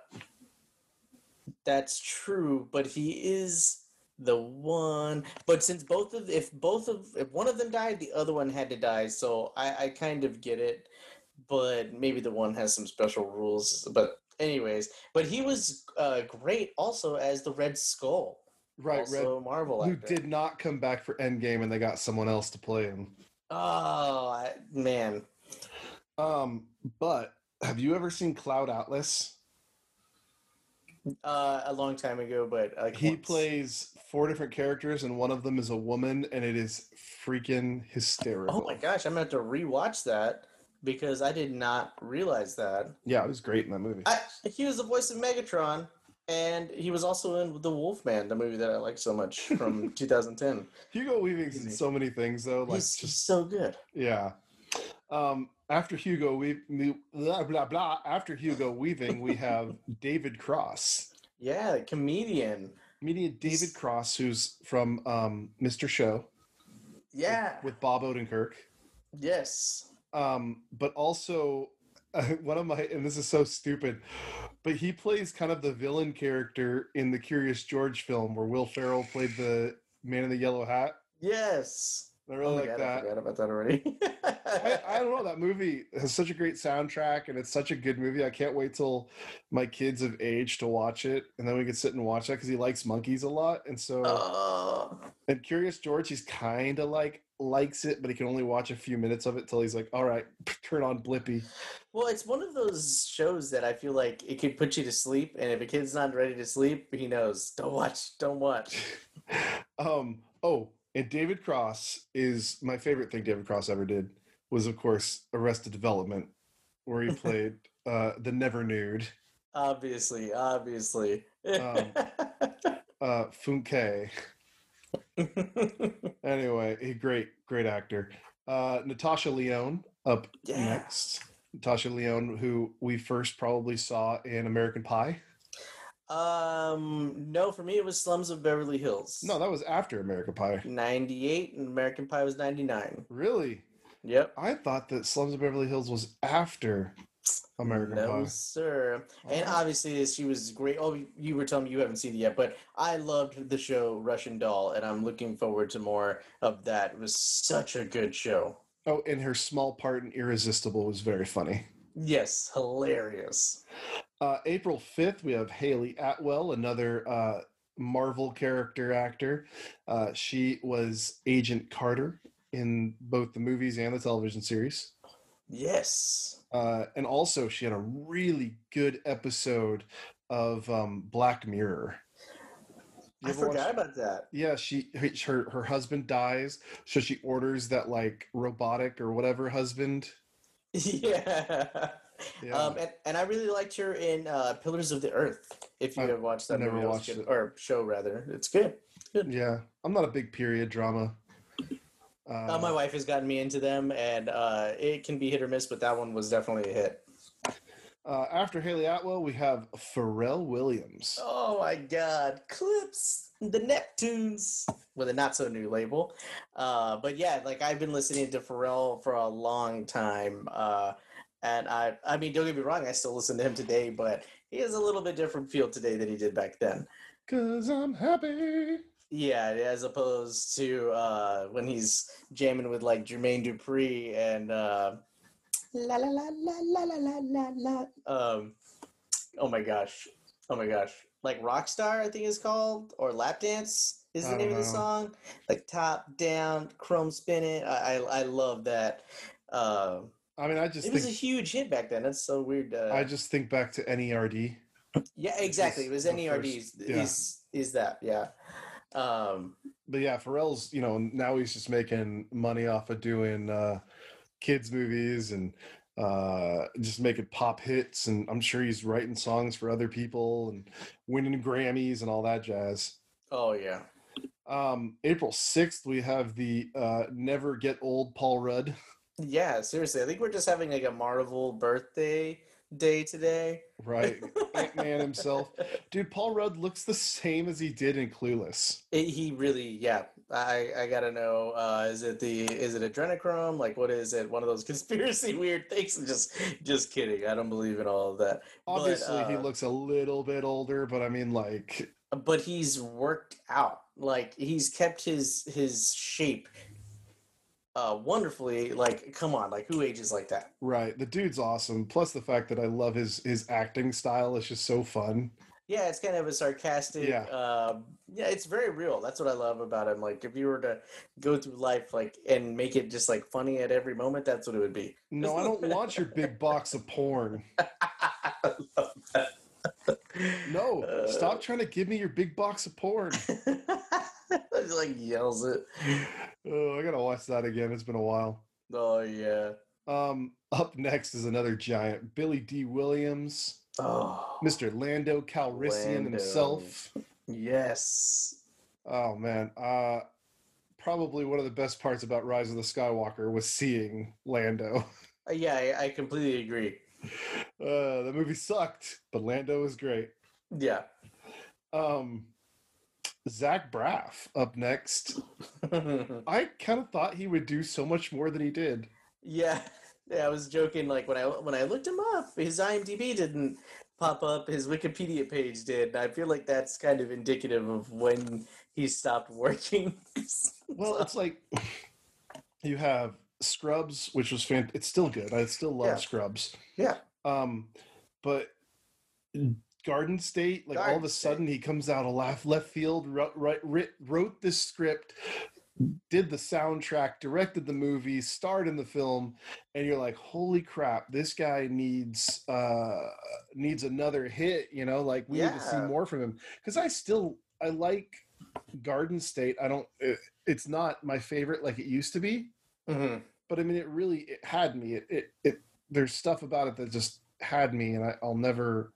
that's true, but he is the one. But since both of if both of if one of them died, the other one had to die. So I I kind of get it, but maybe the one has some special rules. But anyways, but he was uh, great also as the Red Skull. Right, Red, also a Marvel who actor. did not come back for Endgame, and they got someone else to play him. Oh I- man, Um, but have you ever seen Cloud Atlas? uh, a long time ago, but like He once. plays four different characters, and one of them is a woman, and it is freaking hysterical. Oh my gosh, I'm gonna have to rewatch that because I did not realize that. Yeah, it was great in that movie. I, he was the voice of Megatron, and he was also in The Wolfman, the movie that I like so much from 2010. Hugo Weaving's in so many things, though. Like, he's, he's just so good. yeah. Um, after Hugo Weaving, blah blah blah. After Hugo Weaving, we have David Cross, Yeah, comedian. comedian David Cross, who's from um, Mr. Show Yeah. with Bob Odenkirk. Yes. um, but also one of my and this is so stupid but he plays kind of the villain character in the curious george film where will ferrell played the man in the yellow hat Yes. I Oh really my like God, I that forgot about that already. I, I don't know that movie has such a great soundtrack and it's such a good movie i can't wait till my kids of age to watch it and then we can sit and watch that because he likes monkeys a lot and so Oh. and curious george he's kind of like likes it but he can only watch a few minutes of it till he's like all right turn on blippi Well, it's one of those shows that I feel like it could put you to sleep, and if a kid's not ready to sleep, he knows. Don't watch. Don't watch. um oh and david cross is my favorite thing david cross ever did was of course arrested development where he played uh the never nude. Obviously, obviously. Um, uh funke. Anyway a great great actor. Uh natasha lyonne up Yeah. next. Natasha lyonne who we first probably saw in american pie um, no, for me it was Slums of Beverly Hills. no that was after american pie 98 and American Pie was 99. really Yep. i thought that slums of beverly hills was after american Pie. no, pie sir. And Oh. obviously, she was great. Oh, you were telling me you haven't seen it yet, but I loved the show Russian Doll, and I'm looking forward to more of that. It was such a good show. Oh, and her small part in Irresistible was very funny. Yes, hilarious. Uh, April 5th, we have Hayley Atwell, another uh, Marvel character actor. Uh, she was Agent Carter in both the movies and the television series. Yes. Uh, and also, she had a really good episode of um, Black Mirror. You I forgot about that. Yeah, she her her husband dies, so she orders that like robotic or whatever husband. Yeah. Yeah. Um, and, and I really liked her in uh, Pillars of the Earth. If you I've watched that never movie, watched good. it. or show rather, it's good. Good. Yeah, I'm not a big period drama. Uh, my wife has gotten me into them, and uh, it can be hit or miss, but that one was definitely a hit. uh, after Hayley Atwell, we have Pharrell Williams. Oh my God, Clipse, the Neptunes, with a not so new label. Uh, but yeah, like I've been listening to Pharrell for a long time. And I, I mean, don't get me wrong, I still listen to him today, but he has a little bit different feel today than he did back then. Cause I'm happy. Yeah, as opposed to uh, when he's jamming with like Jermaine Dupri and uh, la la la la la la la la la. Um, oh my gosh, oh my gosh, like Rockstar, I think it's called, or Lap Dance is the name don't of the song. Like top down, chrome spinning. I I, I love that. Uh, I mean, I just it was a huge hit back then. That's so weird. Uh, I just think back to NERD. yeah, exactly. It was NERD. first- yeah. is is that? Yeah. Um, But yeah, Pharrell's you know now he's just making money off of doing uh, kids movies and uh, just making pop hits, and I'm sure he's writing songs for other people and winning Grammys and all that jazz. oh yeah. Um, April 6th, we have the uh, Never Get Old Paul Rudd. Yeah, seriously. I think we're just having like a Marvel birthday day today. Right. Ant Man himself. Dude, Paul Rudd looks the same as he did in Clueless. It, he really, yeah. I I gotta know. Uh, is it the is it adrenochrome? Like, what is it? One of those conspiracy weird things? Just just kidding. I don't believe in all of that. Obviously, but, uh, he looks a little bit older, but I mean, like, But he's worked out. Like he's kept his his shape uh wonderfully. Like, come on, like who ages like that? right? The dude's awesome. Plus, the fact that I love his his acting style is just so fun. Yeah, it's kind of a sarcastic. Yeah. Um, yeah, it's very real. That's what I love about him. Like, if you were to go through life, like, and make it just like funny at every moment, that's what it would be. No, I don't want your big box of porn. No, Uh, stop trying to give me your big box of porn. He, like yells it. Oh, I gotta watch that again. It's been a while. Oh yeah. Um, up next is another giant, Billy Dee Williams, Oh. Mr. Lando Calrissian Lando. himself. Yes. Oh man, uh, probably one of the best parts about Rise of the Skywalker was seeing Lando. Uh, Yeah, I, I completely agree. Uh, the movie sucked, but Lando was great. Yeah. Um, Zach Braff up next. I kind of thought he would do so much more than he did. yeah. Yeah, I was joking. Like when I when I looked him up, his IMDb didn't pop up. His Wikipedia page did. I feel like that's kind of indicative of when he stopped working. Well, it's like you have Scrubs, which was fan. It's still good. I still love Yeah. Scrubs. Yeah. Um, but Garden State, like all of Garden a State. sudden, he comes out of left left field, wrote, wrote, wrote this script, did the soundtrack, directed the movie, starred in the film, and you're like, holy crap, this guy needs uh needs another hit. You know, like we need to see more from him because I still I like Garden State. I don't. It, it's not my favorite like it used to be, Mhm. but I mean, it really it had me. It it, it there's stuff about it that just had me, and I, I'll never,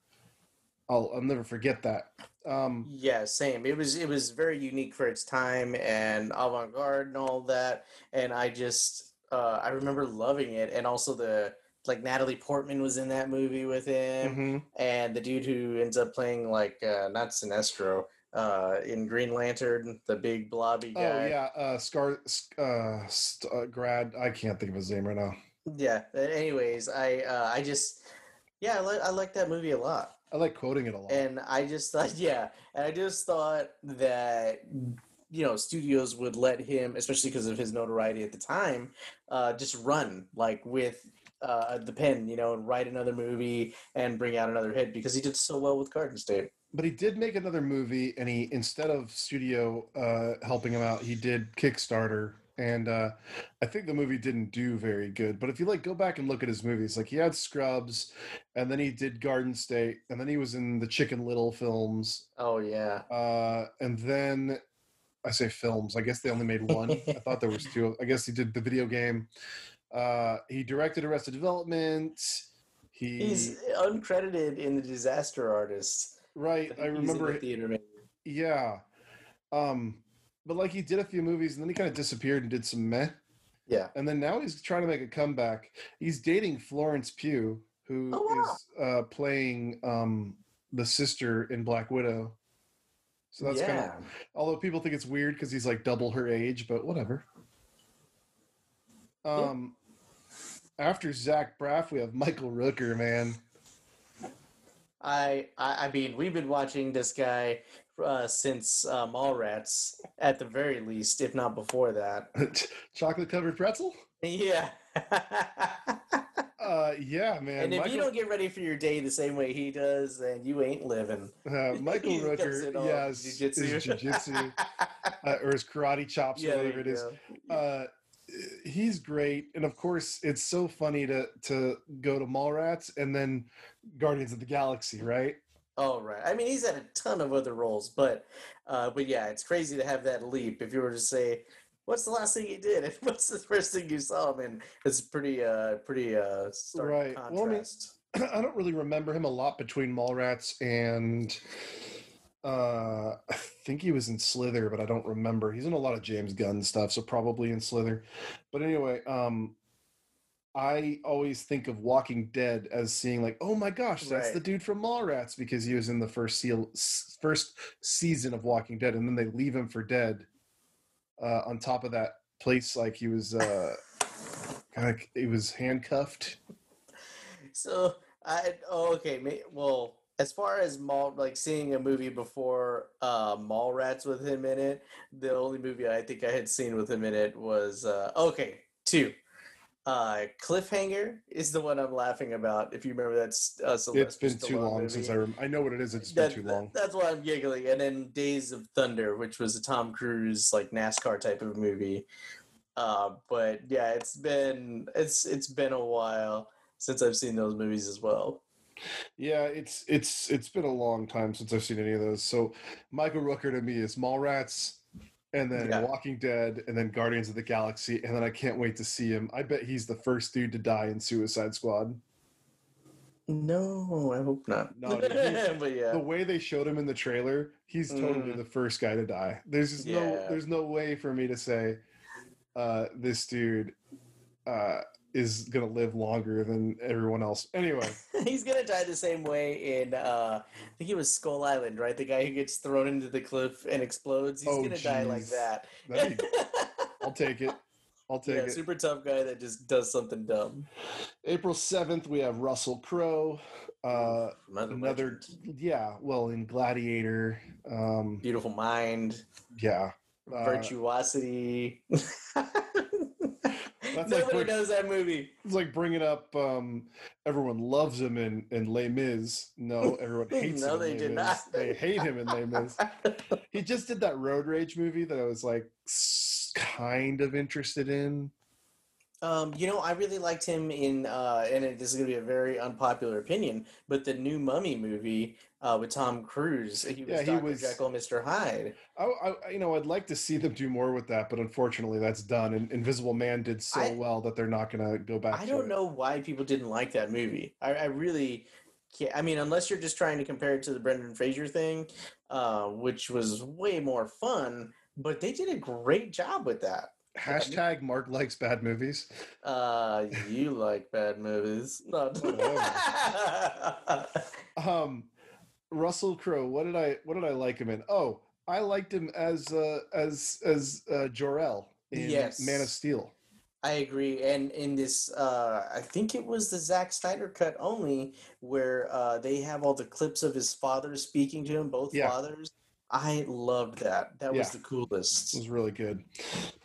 I'll I'll never forget that. Um, Yeah, same. It was it was very unique for its time and avant-garde and all that. And I just uh I remember loving it and also the like Natalie Portman was in that movie with him mhm. and the dude who ends up playing like uh not Sinestro uh in Green Lantern, the big blobby guy. Oh yeah, uh, Scar, uh, st- uh, grad. I can't think of his name right now. Yeah. Anyways, I uh I just yeah, I like I like that movie a lot. I like quoting it a lot. and I just thought, yeah, and I just thought that you know studios would let him, especially because of his notoriety at the time, uh, just run like with uh, the pen, you know, and write another movie and bring out another hit because he did so well with Garden State. but he did make another movie, and he instead of studio uh, helping him out, he did Kickstarter, and uh, I think the movie didn't do very good. But if you like go back and look at his movies, like he had Scrubs, and then he did Garden State, and then he was in the Chicken Little films, Oh yeah, uh, and then I say films. I guess they only made one. I thought there was two. I guess he did the video game. Uh, he directed Arrested Development. He he's uncredited in the Disaster Artist. right. I in the remember. theater. maybe. Yeah. Um, but like he did a few movies and then he kind of disappeared and did some meh. Yeah. And then now he's trying to make a comeback. He's dating Florence Pugh, who is Oh, wow. uh, playing um, the sister in Black Widow. So that's kind of, although people think it's weird because he's like double her age, but whatever. Um, after Zach Braff, we have Michael Rooker, man. I, I I mean, we've been watching this guy uh, since uh, Mallrats, at the very least, if not before that. Chocolate covered pretzel? Yeah. Uh, yeah, man. and if Michael, you don't get ready for your day the same way he does, then you ain't living. uh, Michael Rooker, yes, jujitsu. his jiu-jitsu, uh, or his karate chops, yeah, or whatever it is. Uh, he's great, and of course, it's so funny to to go to Mallrats and then Guardians of the Galaxy, right? Oh right. I mean, he's had a ton of other roles, but uh, but yeah, it's crazy to have that leap. If you were to say, "What's the last thing he did?" and "What's the first thing you saw him in?" It's pretty uh pretty uh stark Right. contrast. Well, I mean, I don't really remember him a lot between Mallrats and uh I think he was in Slither, but I don't remember. He's in a lot of James Gunn stuff, so probably in Slither. But anyway, um I always think of Walking Dead as seeing like, oh my gosh, that's Right. the dude from Mallrats because he was in the first seal, first season of Walking Dead, and then they leave him for dead. uh, on top of that place, like he was, uh, like he was handcuffed. So I oh, okay. May, well, as far as mall like seeing a movie before uh, Mallrats with him in it, the only movie I think I had seen with him in it was uh, okay two. Uh, Cliffhanger is the one I'm laughing about. If you remember, that's uh, It's been too long movie. since I. Rem- I know what it is. It's been That- too long. That's why I'm giggling. And then Days of Thunder, which was a Tom Cruise like NASCAR type of movie. Uh, but yeah, it's been it's it's been a while since I've seen those movies as well. Yeah, it's it's it's been a long time since I've seen any of those. So Michael Rooker to me is Mallrats, and then Yeah. Walking Dead, and then Guardians of the Galaxy, and then I can't wait to see him. I bet he's the first dude to die in Suicide Squad. No, I hope not. No, dude, but yeah, The way they showed him in the trailer, he's totally Mm. the first guy to die. There's just no there's no way for me to say uh, this dude uh, is gonna live longer than everyone else. Anyway, he's gonna die the same way in uh, I think it was Skull Island, right? The guy who gets thrown into the cliff and explodes. He's Oh, gonna die like that. be- I'll take it. I'll take yeah, it. super tough guy that just does something dumb. April 7th, we have Russell Crowe. Uh, Another, yeah, well, in Gladiator. Um, beautiful mind. yeah. Uh, virtuosity. like Nobody bring- knows that movie. It's like bringing up um, everyone loves him in, in Les Mis. No, everyone hates No, him. No, they did Mis. not. They hate him in Les Mis. He just did that road rage movie that I was like kind of interested in. Um, you know, I really liked him in, uh, and it- this is going to be a very unpopular opinion, but the new Mummy movie uh, with Tom Cruise. He was Yeah, he Dr. was- Jekyll, Mr. Hyde. I, I, you know, I'd like to see them do more with that, but unfortunately, that's done. And Invisible Man did so I- well that they're not going to go back. I don't it. know why people didn't like that movie. I, I really can't. I mean, unless you're just trying to compare it to the Brendan Fraser thing, uh, which was way more fun, but they did a great job with that. Hashtag Mark likes bad movies. Uh, you like bad movies. No. Um, Russell Crowe. What did I what did I like him in? Oh, I liked him as uh, as as uh, Jor-El in Yes. Man of Steel. I agree. And in this, uh, I think it was the Zack Snyder cut only, where uh, they have all the clips of his father speaking to him, both Yeah. fathers. I loved that. That was the coolest. It was really good.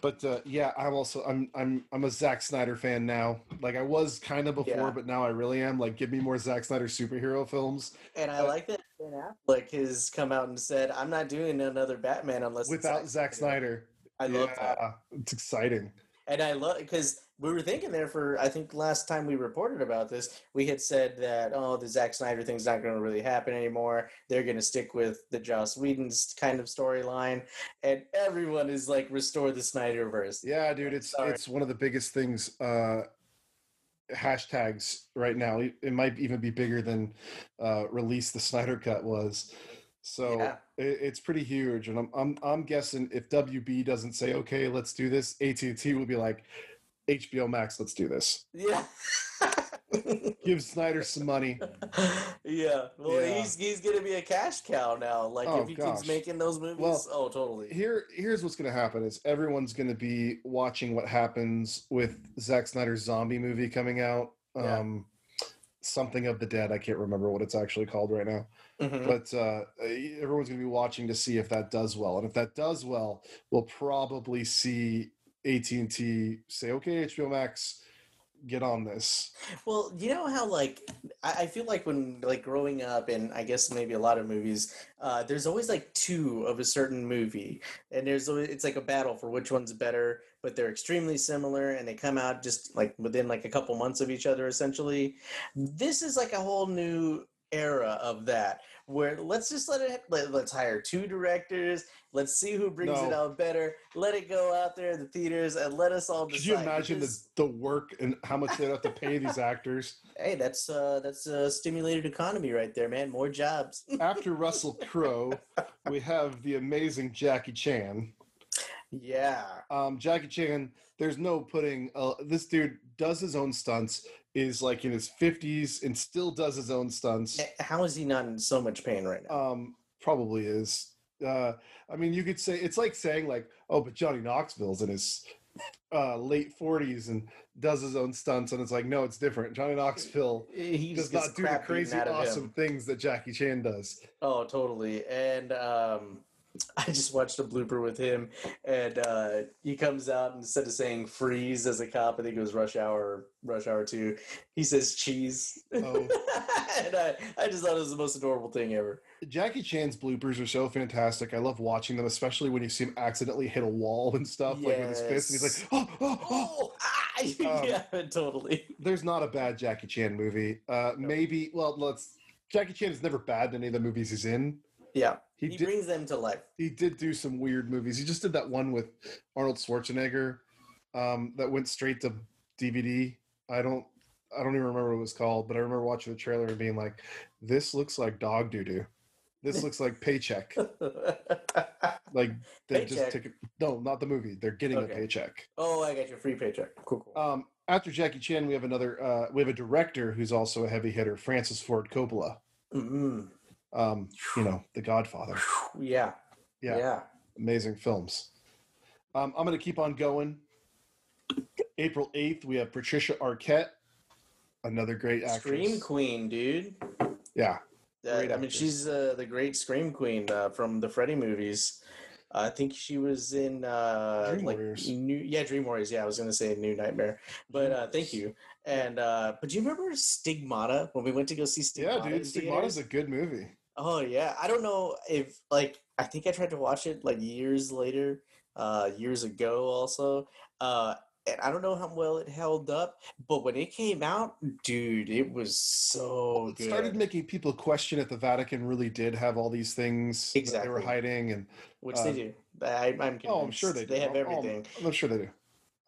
But uh, yeah, I'm also I'm I'm I'm a Zack Snyder fan now. Like I was kind of before, Yeah. but now I really am. Like, give me more Zack Snyder superhero films And I Uh, like that Ben Affleck has come out and said, "I'm not doing another Batman unless it's without Zack Snyder. I love that, It's exciting. and I love because we were thinking there for I think last time we reported about this, we had said that oh the Zack Snyder thing's not going to really happen anymore. They're going to stick with the Joss Whedon's kind of storyline, and everyone is like restore the Snyderverse. Yeah, dude, it's Sorry. it's one of the biggest things. Uh, hashtags right now. It might even be bigger than uh, release the Snyder Cut was. So Yeah. it, it's pretty huge, and I'm I'm I'm guessing if WB doesn't say okay, let's do this, AT and T will be like, HBO Max, let's do this. Yeah. Give Snyder some money. yeah. Well, Yeah. he's he's gonna be a cash cow now. Like Oh, if he gosh. keeps making those movies, Well, oh, totally. Here here's what's going to happen is everyone's going to be watching what happens with Zack Snyder's zombie movie coming out. Yeah. Um, something of the dead. I can't remember what it's actually called right now. Mhm. but uh, everyone's going to be watching to see if that does well and if that does well we'll probably see at&t say okay hbo max get on this Well, you know how like I, I feel like when like growing up, and I guess maybe a lot of movies, uh, there's always like two of a certain movie, and there's always it's like a battle for which one's better, but they're extremely similar, and they come out just like within like a couple months of each other, essentially. This is like a whole new era of that where let's just let it let, let's hire two directors let's see who brings it out better let it go out there in the theaters and let us all decide could you imagine the, the work and how much they'd have to pay these actors Hey, that's uh that's a stimulated economy right there, man. More jobs. after russell crowe we have the amazing jackie chan yeah. um, jackie chan there's no putting uh, this dude does his own stunts is like in his 50s and still does his own stunts Eh, How is he not in so much pain right now? Um, probably is. Uh, I mean, you could say it's like saying like, oh, but Johnny Knoxville's in his uh, late forties and does his own stunts, and it's like, no, it's different. Johnny Knoxville he does not do the crazy of him. awesome things that Jackie Chan does. Oh, totally. And um, I just watched a blooper with him, and uh, he comes out and instead of saying "freeze" as a cop, I think it was Rush Hour, Rush Hour Two. He says "cheese," Oh. and I, I just thought it was the most adorable thing ever. Jackie Chan's bloopers are so fantastic. I love watching them, especially when you see him accidentally hit a wall and stuff, like with his fist, and he's like, oh, oh, oh. Oh, ah, Um, yeah, totally. There's not a bad Jackie Chan movie. Uh, maybe, well, let's. Jackie Chan is never bad in any of the movies he's in. Yeah, He, he, did. brings them to life. He did do some weird movies. He just did that one with Arnold Schwarzenegger um, that went straight to DVD. I don't. I don't even remember what it was called, but I remember watching the trailer and being like, "This looks like dog doo doo. This looks like paycheck. Like they just take it. No, not the movie. They're getting Okay. a paycheck. oh, I got your free paycheck. Cool, cool. Um, after Jackie Chan, we have another. Uh, we have a director who's also a heavy hitter, Francis Ford Coppola. mm Um, you know, The Godfather. Yeah, Yeah, yeah. amazing films. Um, I'm going to keep on going. April 8th, we have Patricia Arquette, another great actress. Scream Queen, dude. Yeah, Uh, I mean, she's uh, the great Scream Queen uh, from the Freddy movies. I think she was in uh, Dream like Warriors. new, yeah, Dream Warriors. Yeah, I was gonna say New Nightmare, but uh, thank you. And uh, but do you remember Stigmata when we went to go see Stigmata? yeah, dude. Stigmata is a good movie. Oh yeah, I don't know if like I think I tried to watch it like years later, uh, years ago also. Uh, and I don't know how well it held up, but when it came out, dude, it was so It good. started making people question if the Vatican really did have all these things that they were hiding, and which uh, they do. I, I'm convinced. oh, I'm sure they do. They have oh, everything. I'm sure they do.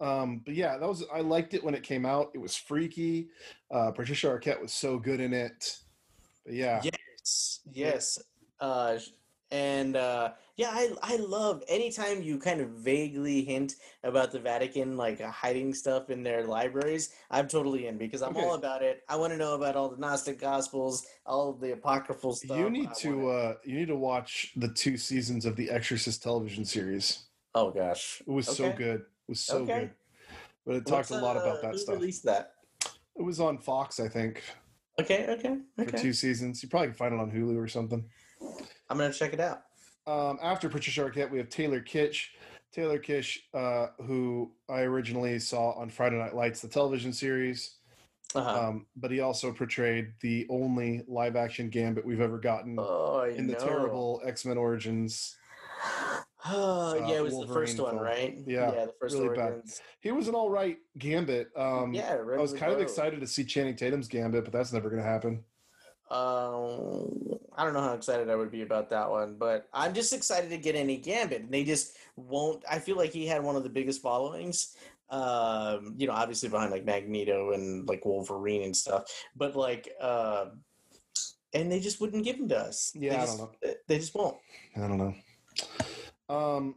Um, but yeah, that was I liked it when it came out. It was freaky. Uh, Patricia Arquette was so good in it. But yeah, Yes, yes. Uh, and uh, yeah, I I love anytime you kind of vaguely hint about the Vatican like uh, hiding stuff in their libraries. I'm totally in because I'm all about it. I want to know about all the Gnostic Gospels, all the apocryphal stuff. you need I to uh, you need to watch the two seasons of the Exorcist television series. oh gosh, It was so good. It was so Okay. good. But it talked What's, a lot about uh, that stuff. Released that. It was on Fox, I think, Okay, okay, for okay. two seasons. You probably can find it on Hulu or something. I'm gonna check it out. Um, after Patricia Arquette, we have Taylor Kitsch. Taylor Kitsch, uh, who I originally saw on Friday Night Lights, the television series, Uh-huh. um, but he also portrayed the only live-action Gambit we've ever gotten oh, in the terrible X-Men Origins. Oh, yeah, it was the first one, film. right? Yeah, yeah, the first really bad. He was an all right Gambit. Um, yeah, I was kind of excited to see Channing Tatum's Gambit, but that's never going to happen. Um, I don't know how excited I would be about that one, but I'm just excited to get any Gambit. And they just won't. I feel like he had one of the biggest followings. Um, you know, obviously behind like Magneto and like Wolverine and stuff, but like, uh, and they just wouldn't give him to us. They Yeah, I just- don't know. They just won't. I don't know. Um,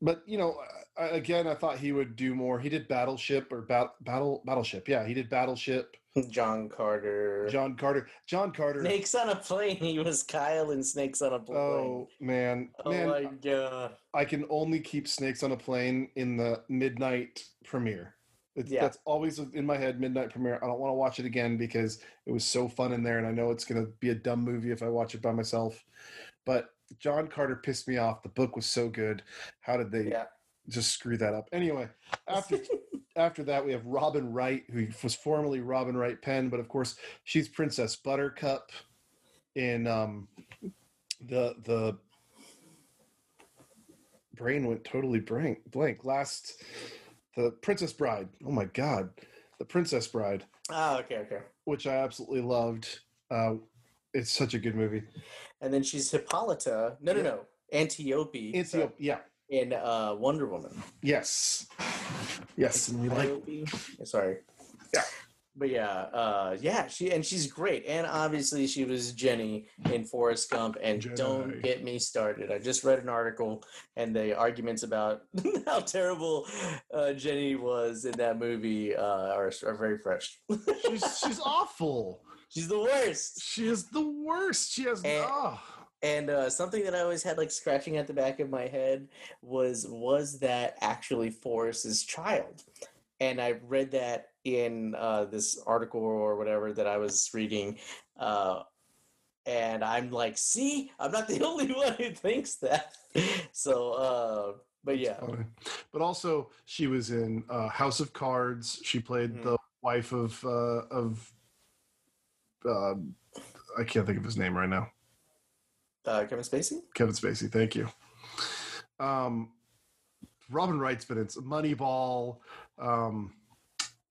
but you know, I, again, I thought he would do more. He did Battleship or bat, Battle Battleship. Yeah, he did Battleship. John Carter. John Carter. John Carter. Snakes on a plane. He was Kyle in Snakes on a plane. Oh man, Oh man, my god. I can only keep Snakes on a Plane in the midnight premiere. It's, Yeah. That's always in my head. Midnight premiere. I don't want to watch it again because it was so fun in there, and I know it's going to be a dumb movie if I watch it by myself. But John Carter pissed me off. The book was so good. How did they Yeah. just screw that up? Anyway, after after that, we have Robin Wright, who was formerly Robin Wright Penn, but of course she's Princess Buttercup in um, the the brain went totally blank blank last the Princess Bride. Oh my god, the Princess Bride, Oh, okay, okay. which I absolutely loved. Uh, it's such a good movie. And then she's Hippolyta. No, no, no. Antiope. Antiope, yeah, In uh, Wonder Woman. yes, yes, and we like Antiope? Sorry. But yeah, uh, yeah, she and she's great, and obviously she was Jenny in Forrest Gump. And Jenny. don't get me started. I just read an article, and the arguments about how terrible uh, Jenny was in that movie uh, are, are very fresh. she's she's awful. she's the worst. She is the worst. She has And- ah. And uh, something that I always had like scratching at the back of my head was was that actually Forrest's child? And I read that in uh, this article or whatever that I was reading, uh, and I'm like, see, I'm not the only one who thinks that. so, uh, but yeah, But also, she was in uh, House of Cards. She played Mhm. the wife of uh, of. Uh, I can't think of his name right now. uh, Kevin Spacey. Kevin Spacey. Thank you. Um, Robin Wright's been in Moneyball, um,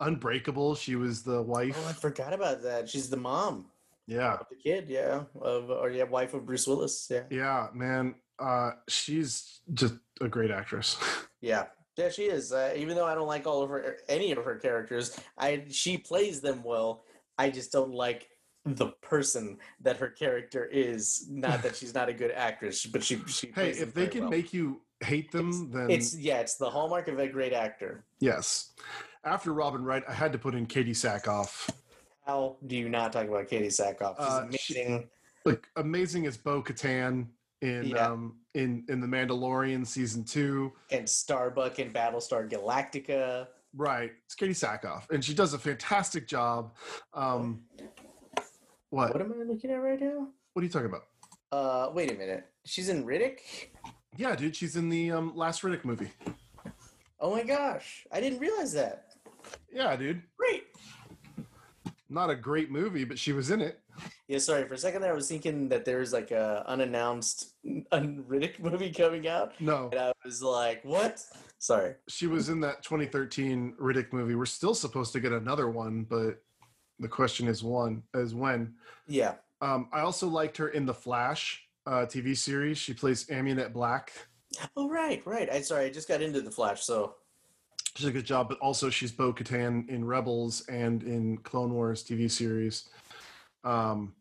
Unbreakable. She was the wife. Oh, I forgot about that. She's the mom yeah, of the kid. Yeah, of or yeah, wife of Bruce Willis. Yeah, yeah, man. Uh, she's just a great actress. yeah. Yeah, she is. Uh, even though I don't like all of her, any of her characters, I she plays them well. I just don't like the person that her character is. Not that she's not a good actress, but she she. hey, if they can well. make you hate them, then it's yeah, it's the hallmark of a great actor. yes. After Robin Wright, I had to put in Katee Sackhoff. How do you not talk about Katee Sackhoff? She's Uh, she- amazing. like amazing as Bo Katan in Yeah. um in in the Mandalorian season two. and Starbuck in Battlestar Galactica. Right, it's Katee Sackhoff, and she does a fantastic job. Um, what? What am I looking at right now? What are you talking about? Uh, wait a minute. She's in Riddick. Yeah, dude, she's in the um, last Riddick movie. Oh my gosh, I didn't realize that. Yeah, dude, Great. not a great movie, but she was in it. Yeah, sorry. For a second there, I was thinking that there's like a unannounced un- Riddick movie coming out, No, and I was like, "What?" Sorry. she was in that 2013 Riddick movie. We're still supposed to get another one, but the question is one is when. Yeah. Um, I also liked her in the Flash uh, TV series. She plays Amunet Black. Oh right, right. I sorry. I just got into the Flash, so She did a good job, but also she's Bo Katan in Rebels and in Clone Wars TV series. Um,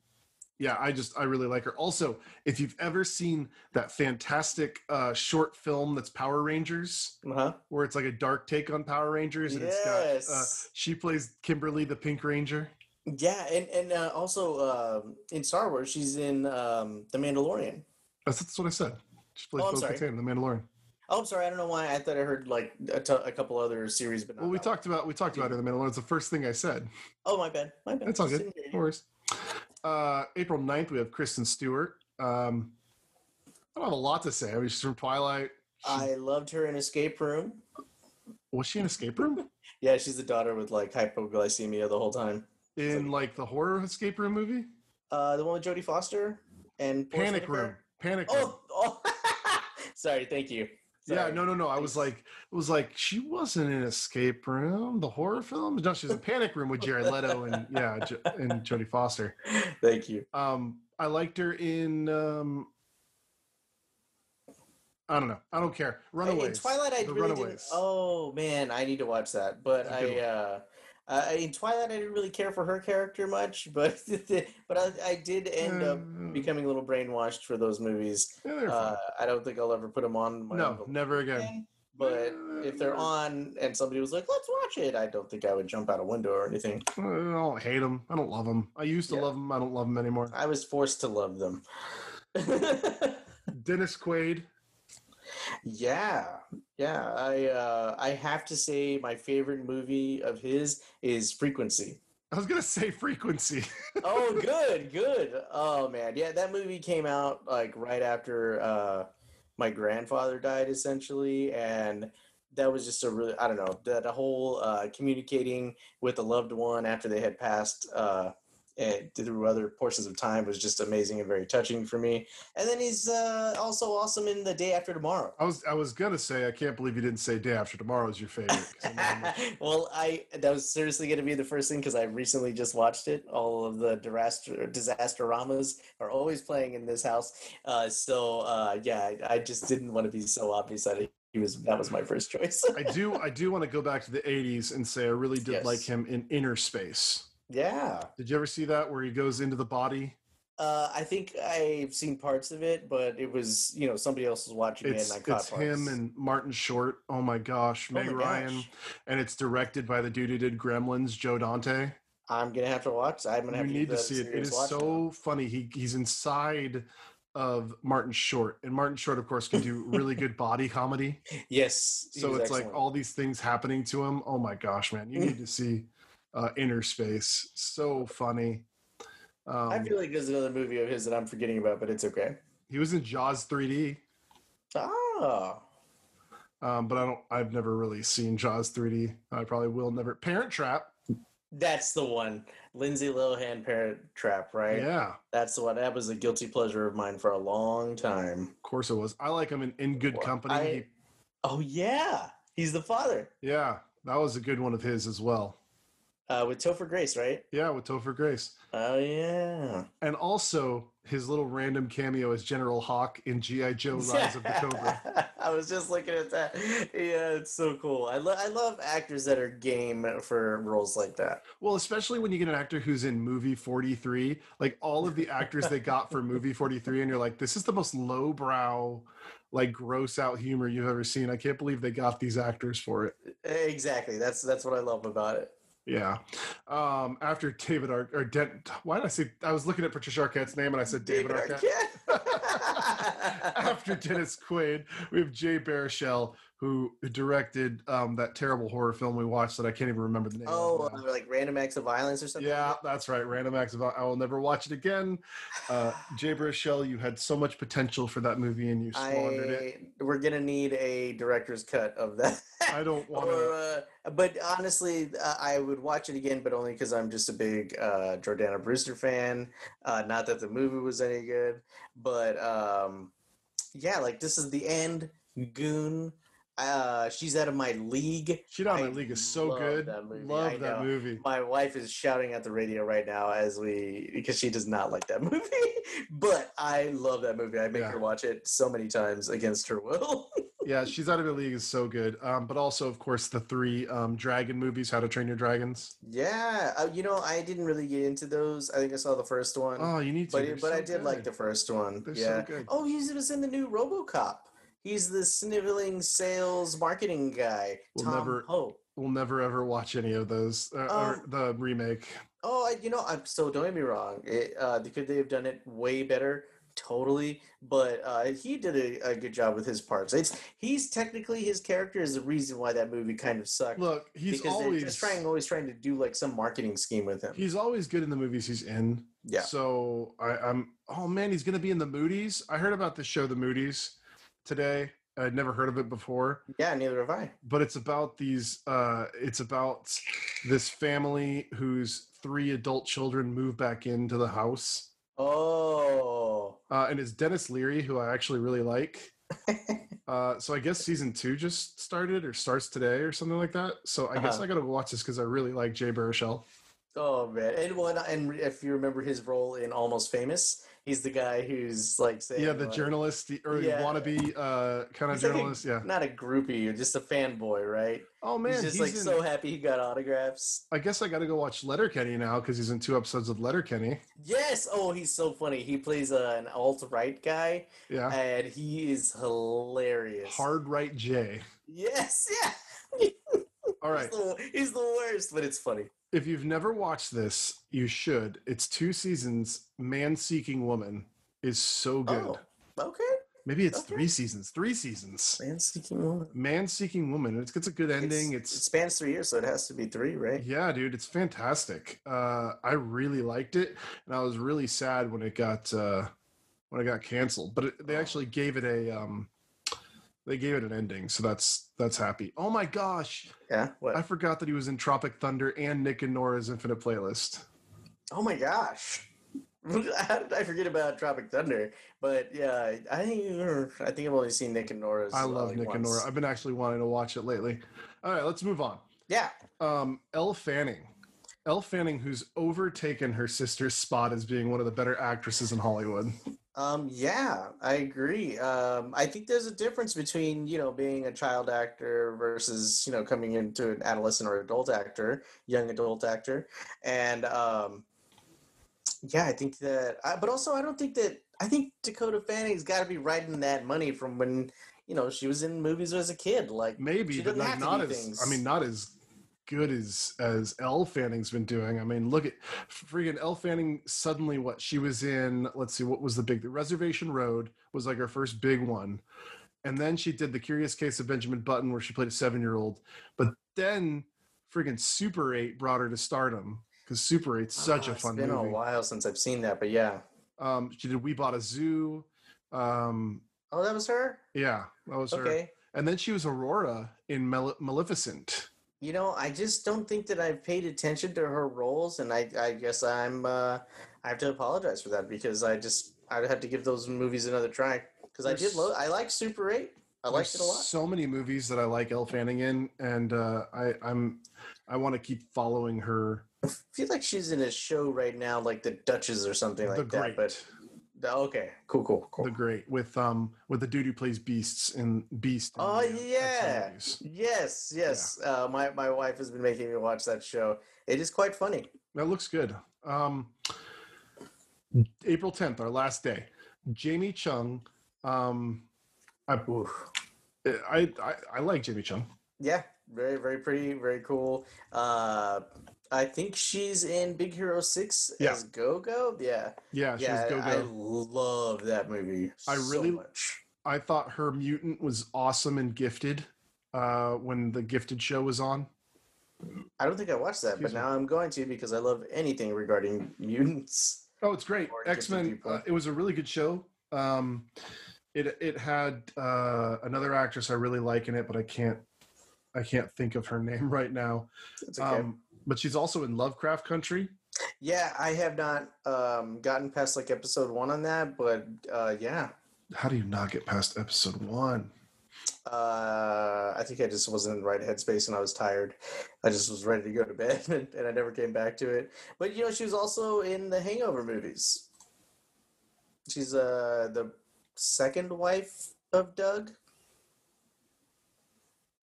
yeah, I just I really like her. Also, if you've ever seen that fantastic uh, short film that's Power Rangers, uh-huh. where it's like a dark take on Power Rangers, and it's got uh, yes. she plays Kimberly the Pink Ranger. yeah, and and uh, also um, in Star Wars, she's in um, the Mandalorian. That's, that's what I said. She plays Oh, Bo. Katan, the Mandalorian. Oh, I'm sorry. I don't know why. I thought I heard like a, t- a couple other series, but not Well, we that one. talked about we talked about her in the Mandalorian. It's the first thing I said. Oh, my bad. My bad. It's all good. No worries. Uh, April 9th, we have Kristen Stewart. Um, I don't have a lot to say. I mean, she's from Twilight. She, I loved her in Escape Room. was she in Escape Room? Yeah, she's the daughter with like hypoglycemia the whole time. In like the horror Escape Room movie? Uh, the one with Jodie Foster and Panic Room. Panic Room. Oh, oh. sorry. Thank you. Yeah, no, no, no. I was like, it was like she wasn't in Escape Room, the horror film. No, she was in Panic Room with Jared Leto and yeah, Jo- and Jodie Foster. Thank you. Um, I liked her in. Um, I don't know. I don't care. Runaways. In Twilight, I The really didn't. Runaways. Oh man, I need to watch that. But It's a good I, uh, uh, in Twilight, I didn't really care for her character much. But but I, I did end up Uh, becoming a little brainwashed for those movies. yeah. Uh, I don't think I'll ever put them on. My no, never again. thing, But if they're on and somebody was like, "Let's watch it," I don't think I would jump out a window or anything. I don't hate them. I don't love them. I used to Yeah. love them. I don't love them anymore. I was forced to love them. Dennis Quaid. Yeah, yeah. I uh, I have to say my favorite movie of his is Frequency. I was gonna say Frequency. oh, good, good. Oh man, yeah, that movie came out like right after uh, my grandfather died, essentially, and that was just a really I don't know the, the whole uh, communicating with a loved one after they had passed. Uh, and through other portions of time was just amazing and very touching for me. And then he's uh, also awesome in The Day After Tomorrow. I was I was gonna say I can't believe you didn't say Day After Tomorrow is your favorite. Well, I that was seriously going to be the first thing because I recently just watched it. All of the disaster disaster ramas are always playing in this house. Uh, so uh, yeah, I, I just didn't want to be so obvious that he was that was my first choice. I do I do want to go back to the '80s and say I really did Yes. like him in Inner Space. Yeah, Did you ever see that where he goes into the body? uh, I think I've seen parts of it, but it was you know somebody else was watching It's it and I caught it's him and Martin Short. Oh my gosh, Oh Meg my Ryan, gosh. and it's directed by the dude who did Gremlins, Joe Dante. I'm gonna have to watch. I'm gonna You have to need give to see it. It is watch now. so funny. He he's inside of Martin Short, and Martin Short, of course, can do really good body comedy. Yes. So it's like all these things happening to him. Oh my gosh, man! You need to see uh, Inner Space. So funny. Um, I feel like there's another movie of his that I'm forgetting about, but it's okay. he was in Jaws 3D, Oh. um, but I don't. I've never really seen Jaws 3D. I probably will never. Parent Trap. That's the one. Lindsay Lohan Parent Trap, right? Yeah, That's the one. That was a guilty pleasure of mine for a long time. of course it was. I like him in In Good Well, Company. I- Oh yeah. He's the father. yeah, that was a good one of his as well. Uh, with Topher Grace, right? Yeah, with Topher Grace. Oh yeah. And also his little random cameo as General Hawk in G.I. Joe Rise of the Cobra. I was just looking at that. Yeah, it's so cool. I, lo- I love actors that are game for roles like that. Well, especially when you get an actor who's in movie 43, like all of the actors they got for movie 43, and you're like, this is the most lowbrow, like gross out humor you've ever seen. I can't believe they got these actors for it. Exactly. That's that's what I love about it. Yeah. Um, after David Ar- or Dent, why did I say I was looking at Patricia Arquette's name and I said David, Arquette. Arquette. After Dennis Quaid, we have Jay Baruchel, who directed um, that terrible horror film we watched that I can't even remember the name. oh, of uh, like random acts of violence or something. Yeah, that's right. Random Acts of I will never watch it again. Uh, Jay Baruchel, you had so much potential for that movie and you squandered it. We're gonna need a director's cut of that. I don't want to. uh, but honestly, uh, I would watch it again, but only because I'm just a big uh, Jordana Brewster fan. Uh, not that the movie was any good, but um, yeah, like this is the end. Goon. Uh, she's out of my league. She's out of My League is so love good. that movie. I Love that know. movie. My wife is shouting at the radio right now as we because she does not like that movie, but I love that movie. I make Yeah. her watch it so many times against her will. Yeah, She's Out of My League is so good. Um, but also, of course, the three um, dragon movies, How to Train Your Dragons. yeah, uh, you know, I didn't really get into those. I think I saw the first one. Oh, you need to. But They're but I so did like the first one. They're so yeah. good. Oh, he was in the new RoboCop. He's the sniveling sales marketing guy. We'll Tom never- Hope. We'll never ever watch any of those. Uh, or Um, the remake. Oh, I, you know, I'm so don't get me wrong. It, uh, could they have done it way better? Totally, but uh, he did a, a good job with his parts. It's he's technically his character is the reason why that movie kind of sucked. Look, he's always just trying, always trying to do like some marketing scheme with him. he's always good in the movies he's in. Yeah. So I, I'm. Oh man, he's gonna be in the Moody's. I heard about the show, The Moody's, today. I'd never heard of it before, Yeah, neither have I. but it's about these. Uh, it's about this family whose three adult children move back into the house, Oh, uh, and it's Denis Leary, who I actually really like. Uh, so I guess season two just started or starts today or something like that. So I guess Uh-huh. I gotta watch this because I really like Jay Baruchel. oh man! And one, and if you remember his role in Almost Famous, he's the guy who's like saying, Yeah, the like, journalist the, or Yeah. wannabe uh, kind of He's like a- journalist. yeah. not a groupie, you're just a fanboy, right? Oh man, he's just he's like in- so happy he got autographs. I guess I got to go watch Letterkenny now because he's in two episodes of Letterkenny. Yes. Oh, he's so funny. He plays uh, an alt right guy, Yeah, and he is hilarious. Hard Right J. Yes. Yeah. All right, He's the, he's the worst, but it's funny. if you've never watched this, you should. It's two seasons. Man Seeking Woman is so good. Oh, okay. Maybe it's okay. three seasons. Three seasons. Man seeking woman. Man Seeking Woman. It's, it's a good ending. It's- It's, it spans three years, so it has to be three, right? yeah, dude. It's fantastic. Uh, I really liked it, and I was really sad when it got uh, when it got canceled. But it, they Oh. actually gave it a um, they gave it an ending, so that's that's happy. Oh my gosh, Yeah. What? I forgot that he was in Tropic Thunder and Nick and Nora's Infinite Playlist. oh my gosh. How did I forget about Tropic Thunder? But yeah, I think I think I've only seen Nick and Nora's. I uh, love like Nick and. Nora. I've been actually wanting to watch it lately. All right, let's move on. Yeah. Um, Elle Fanning. Elle Fanning, who's overtaken her sister's spot as being one of the better actresses in Hollywood. Um, yeah, I agree. Um, I think there's a difference between, you know, being a child actor versus, you know, coming into an adolescent or adult actor, young adult actor. And um, yeah, I think that, I, but also I don't think that, I think Dakota Fanning's got to be writing that money from when, you know, she was in movies as a kid. Like, Maybe, She but like have not as things. I mean, not as good as as Elle Fanning's been doing. I mean, look at freaking Elle Fanning. Suddenly, what she was in? Let's see, what was the big? The Reservation Road was like her first big one, and then she did the Curious Case of Benjamin Button, where she played a seven year old. But then, freaking Super Eight brought her to stardom because Super Eight's such Oh, a fun It's been movie. a while since I've seen that, but yeah. Um, she did We Bought a Zoo. Um, Oh, that was her. yeah, that was her. Okay. And then she was Aurora in Male- Maleficent. You know, I just don't think that I've paid attention to her roles, and I, I guess I'm, uh, I have to apologize for that because I just, I'd have to give those movies another try because I did, There's- lo- I like Super Eight, I liked it a lot. So many movies that I like Elle Fanning in, and uh, I, I'm, I want to keep following her. I feel like she's in a show right now, like The Duchess or something like the that. Great, But okay, cool, cool, cool. the Great, with um, with the dude who plays Beasts and Beast. Oh uh, yeah, yes, yes. Uh, my my wife has been making me watch that show. It is quite funny. that looks good. Um, April 10th, our last day. Jamie Chung. Um, I, I, I, I like Jamie Chung. Yeah, very very pretty, very cool. Uh, I think she's in Big Hero Six Yeah. as Go Go. Yeah, Yeah, yeah. I Go. love that movie. I so really- much. I thought her mutant was awesome and gifted uh, when the gifted show was on. I don't think I watched that, Excuse but me. now I'm going to because I love anything regarding mutants. Oh, it's great. X Men. Uh, it was a really good show. Um, it it had uh, another actress I really like in it, but I can't I can't think of her name right now. It's okay. Um, but she's also in Lovecraft Country. yeah, I have not um, gotten past like episode one on that, but uh, yeah, How do you not get past episode one? uh, I think I just wasn't in the right headspace and I was tired. I just was ready to go to bed and, and I never came back to it. But you know, she was also in the Hangover movies. She's uh, the second wife of Doug.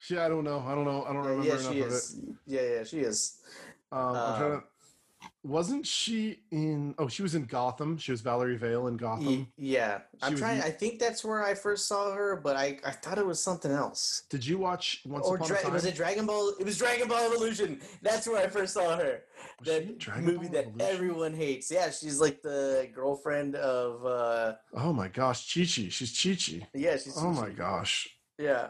Yeah, I don't know. I don't know. I don't remember yeah, enough she of is. Yeah, yeah, she is. it. Um, I'm trying Um, to, wasn't she in? Oh, she was in Gotham. She was Valerie Vale in Gotham. Ye- yeah, I'm trying. in- I think that's where I first saw her, but I, I thought it was something else. Did you watch Once or Upon Dra- a Time? was it Dragon Ball? It was Dragon Ball Evolution. That's where I first saw her. Was she that movie Ball that Evolution? everyone hates. Yeah, she's like the girlfriend of. uh Oh my gosh, Chi Chi. She's Chi Chi. Yeah, she's. Oh my gosh. Yeah,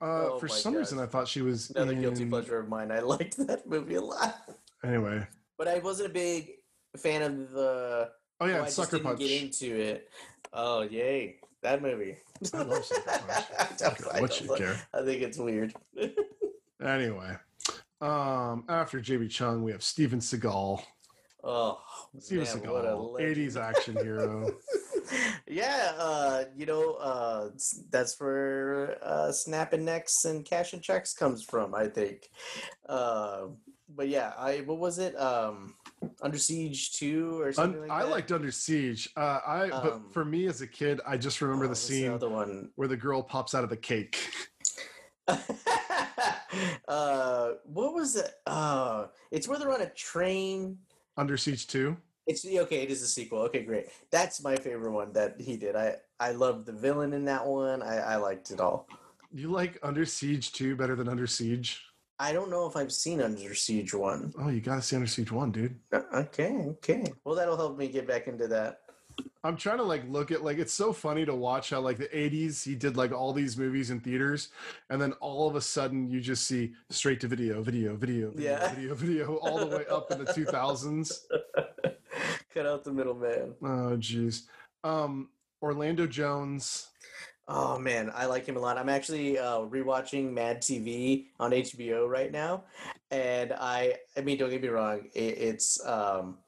Uh, Oh for some reason. I thought she was another guilty pleasure of mine. I liked that movie a lot, Anyway, but I wasn't a big fan of the. oh yeah, just Sucker didn't Punch. get into it. Oh yay, that movie. I love Sucker Punch. I don't- don't I don't you care. I think it's weird. Anyway, um, after JB Chung, we have Steven Seagal. Oh, Steven man, what a Seagal, 80s action hero. yeah, uh, you know, uh, that's where uh, snapping necks and cashing checks comes from, I think. Uh, but yeah, I what was it? Um, Under Siege Two or Un- something like I that? liked Under Siege. Uh, I Um, but for me as a kid, I just remember Oh, the scene other one. where the girl pops out of the cake. uh, what was it? Uh, it's where they're on a train. Under Siege 2. It's okay. It is a sequel. Okay, great. That's my favorite one that he did. I I loved the villain in that one. I I liked it all. You like Under Siege 2 better than Under Siege? I don't know if I've seen Under Siege one. Oh, you gotta see Under Siege 1, dude. Uh, Okay, okay. Well, that'll help me get back into that. I'm trying to like look at like it's so funny to watch how like the 80s he did like all these movies in theaters and then all of a sudden you just see straight to video, video, video, video, Yeah. video, video all the way up in the 2000s. Cut out the middleman. Oh jeez. Um Orlando Jones. Oh man, I like him a lot. I'm actually uh, rewatching Mad TV on HBO right now, and I I mean, don't get me wrong, it, it's um,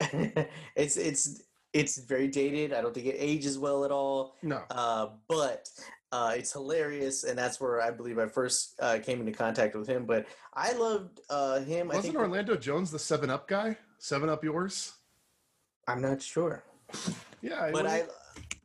it's it's it's very dated. I don't think it ages well at all. No. uh, but uh, it's hilarious, and that's where I believe I first uh, came into contact with him. But I loved uh, him. Wasn't think Orlando Jones the 7 Up guy? 7 Up yours? I'm not sure, Yeah, but I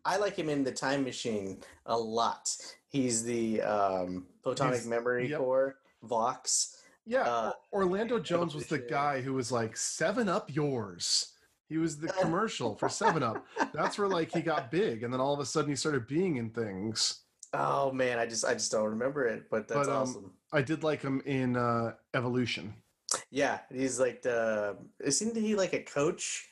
I like him in the Time Machine a lot. He's the um, Photonic He's- Memory yep. Core Vox. Yeah, uh, Orlando Jones was the guy who was like 7 Up yours. He was the commercial for 7 Up. That's where like he got big and then all of a sudden he started being in things. Oh man, I just I just don't remember it, but that's But, um, awesome. I did like him in uh, Evolution. Yeah, he's like the. Isn't he like a coach?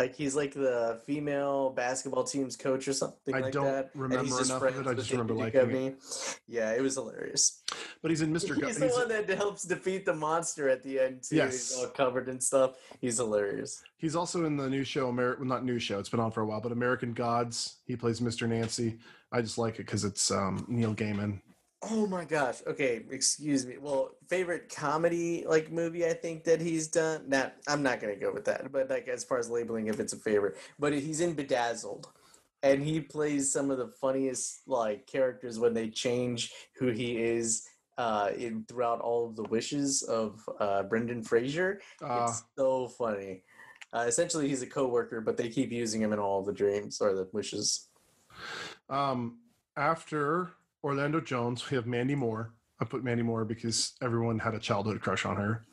Like he's like the female basketball team's coach or something I like don't that. remember enough of it, I just remember liking it. Yeah, it was hilarious. But he's in Mr. Go- He's the one that helps defeat the monster at the end too. Yes. He's all covered in stuff. He's hilarious. He's also in the new show, Ameri- well, not new show. It's been on for a while, but American Gods. He plays Mr. Nancy. I just like it because it's um, Neil Gaiman. Oh my gosh. Okay, excuse me. Well, favorite comedy like movie I think that he's done. Not I'm not gonna go with that, but like as far as labeling if it's a favorite. But he's in Bedazzled. And he plays some of the funniest like characters when they change who he is uh in throughout all of the wishes of uh Brendan Fraser. Uh, it's so funny. Uh, essentially he's a coworker, but they keep using him in all the dreams or the wishes. um, after Orlando Jones, we have Mandy Moore. I put Mandy Moore because everyone had a childhood crush on her.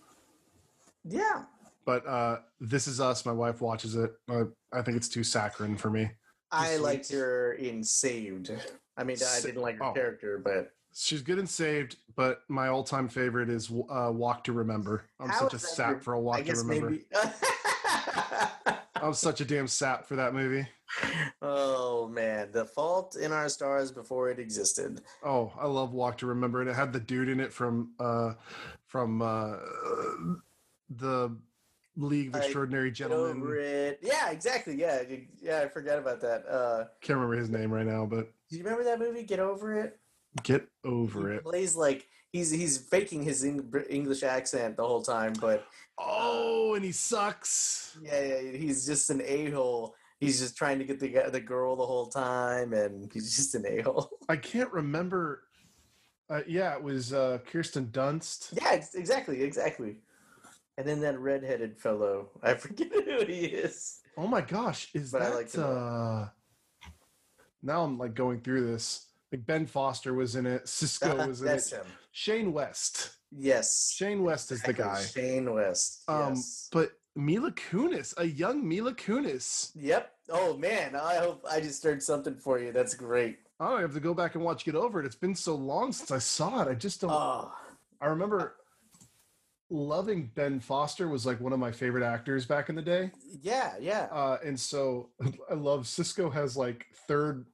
Yeah. But uh, This Is Us, my wife watches it. Uh, I think it's too saccharine for me. I Just liked sweet. her in Saved. I mean, I didn't like her oh. character, but She's good and saved, but my all-time favorite is uh, Walk to Remember. I'm How such a sap your- for a Walk to guess Remember. maybe. I'm such a damn sap for that movie. oh man, The Fault in Our Stars before it existed. Oh, I love Walk to Remember, and it had the dude in it from uh, from uh, the League of I Extraordinary Get over Gentlemen. it. Yeah, exactly. Yeah, yeah. I forgot about that. Uh, Can't remember his name right now, but do you remember that movie? Get over it. get over he it. plays like he's he's faking his English accent the whole time, but Oh, and he sucks. yeah, yeah he's just an a hole. He's just trying to get the the girl the whole time, and he's just an a hole. I can't remember. Uh, yeah, it was uh, Kirsten Dunst. Yeah, exactly, exactly. And then that redheaded fellow, I forget who he is. Oh my gosh, is But I that? like to uh, now I'm like going through this. Like Ben Foster was in it. Sisqo was in That's it. him. Shane West. Yes. Shane West is the guy. Shane West. Um, yes. but Mila Kunis, a young Mila Kunis. Yep. Oh man, I hope I just stirred something for you. That's great. Oh, I have to go back and watch Get Over It. It's been so long since I saw it. I just don't. Oh, I remember loving Ben Foster was like one of my favorite actors back in the day. yeah, yeah. Uh, and so I love Sisqo has like third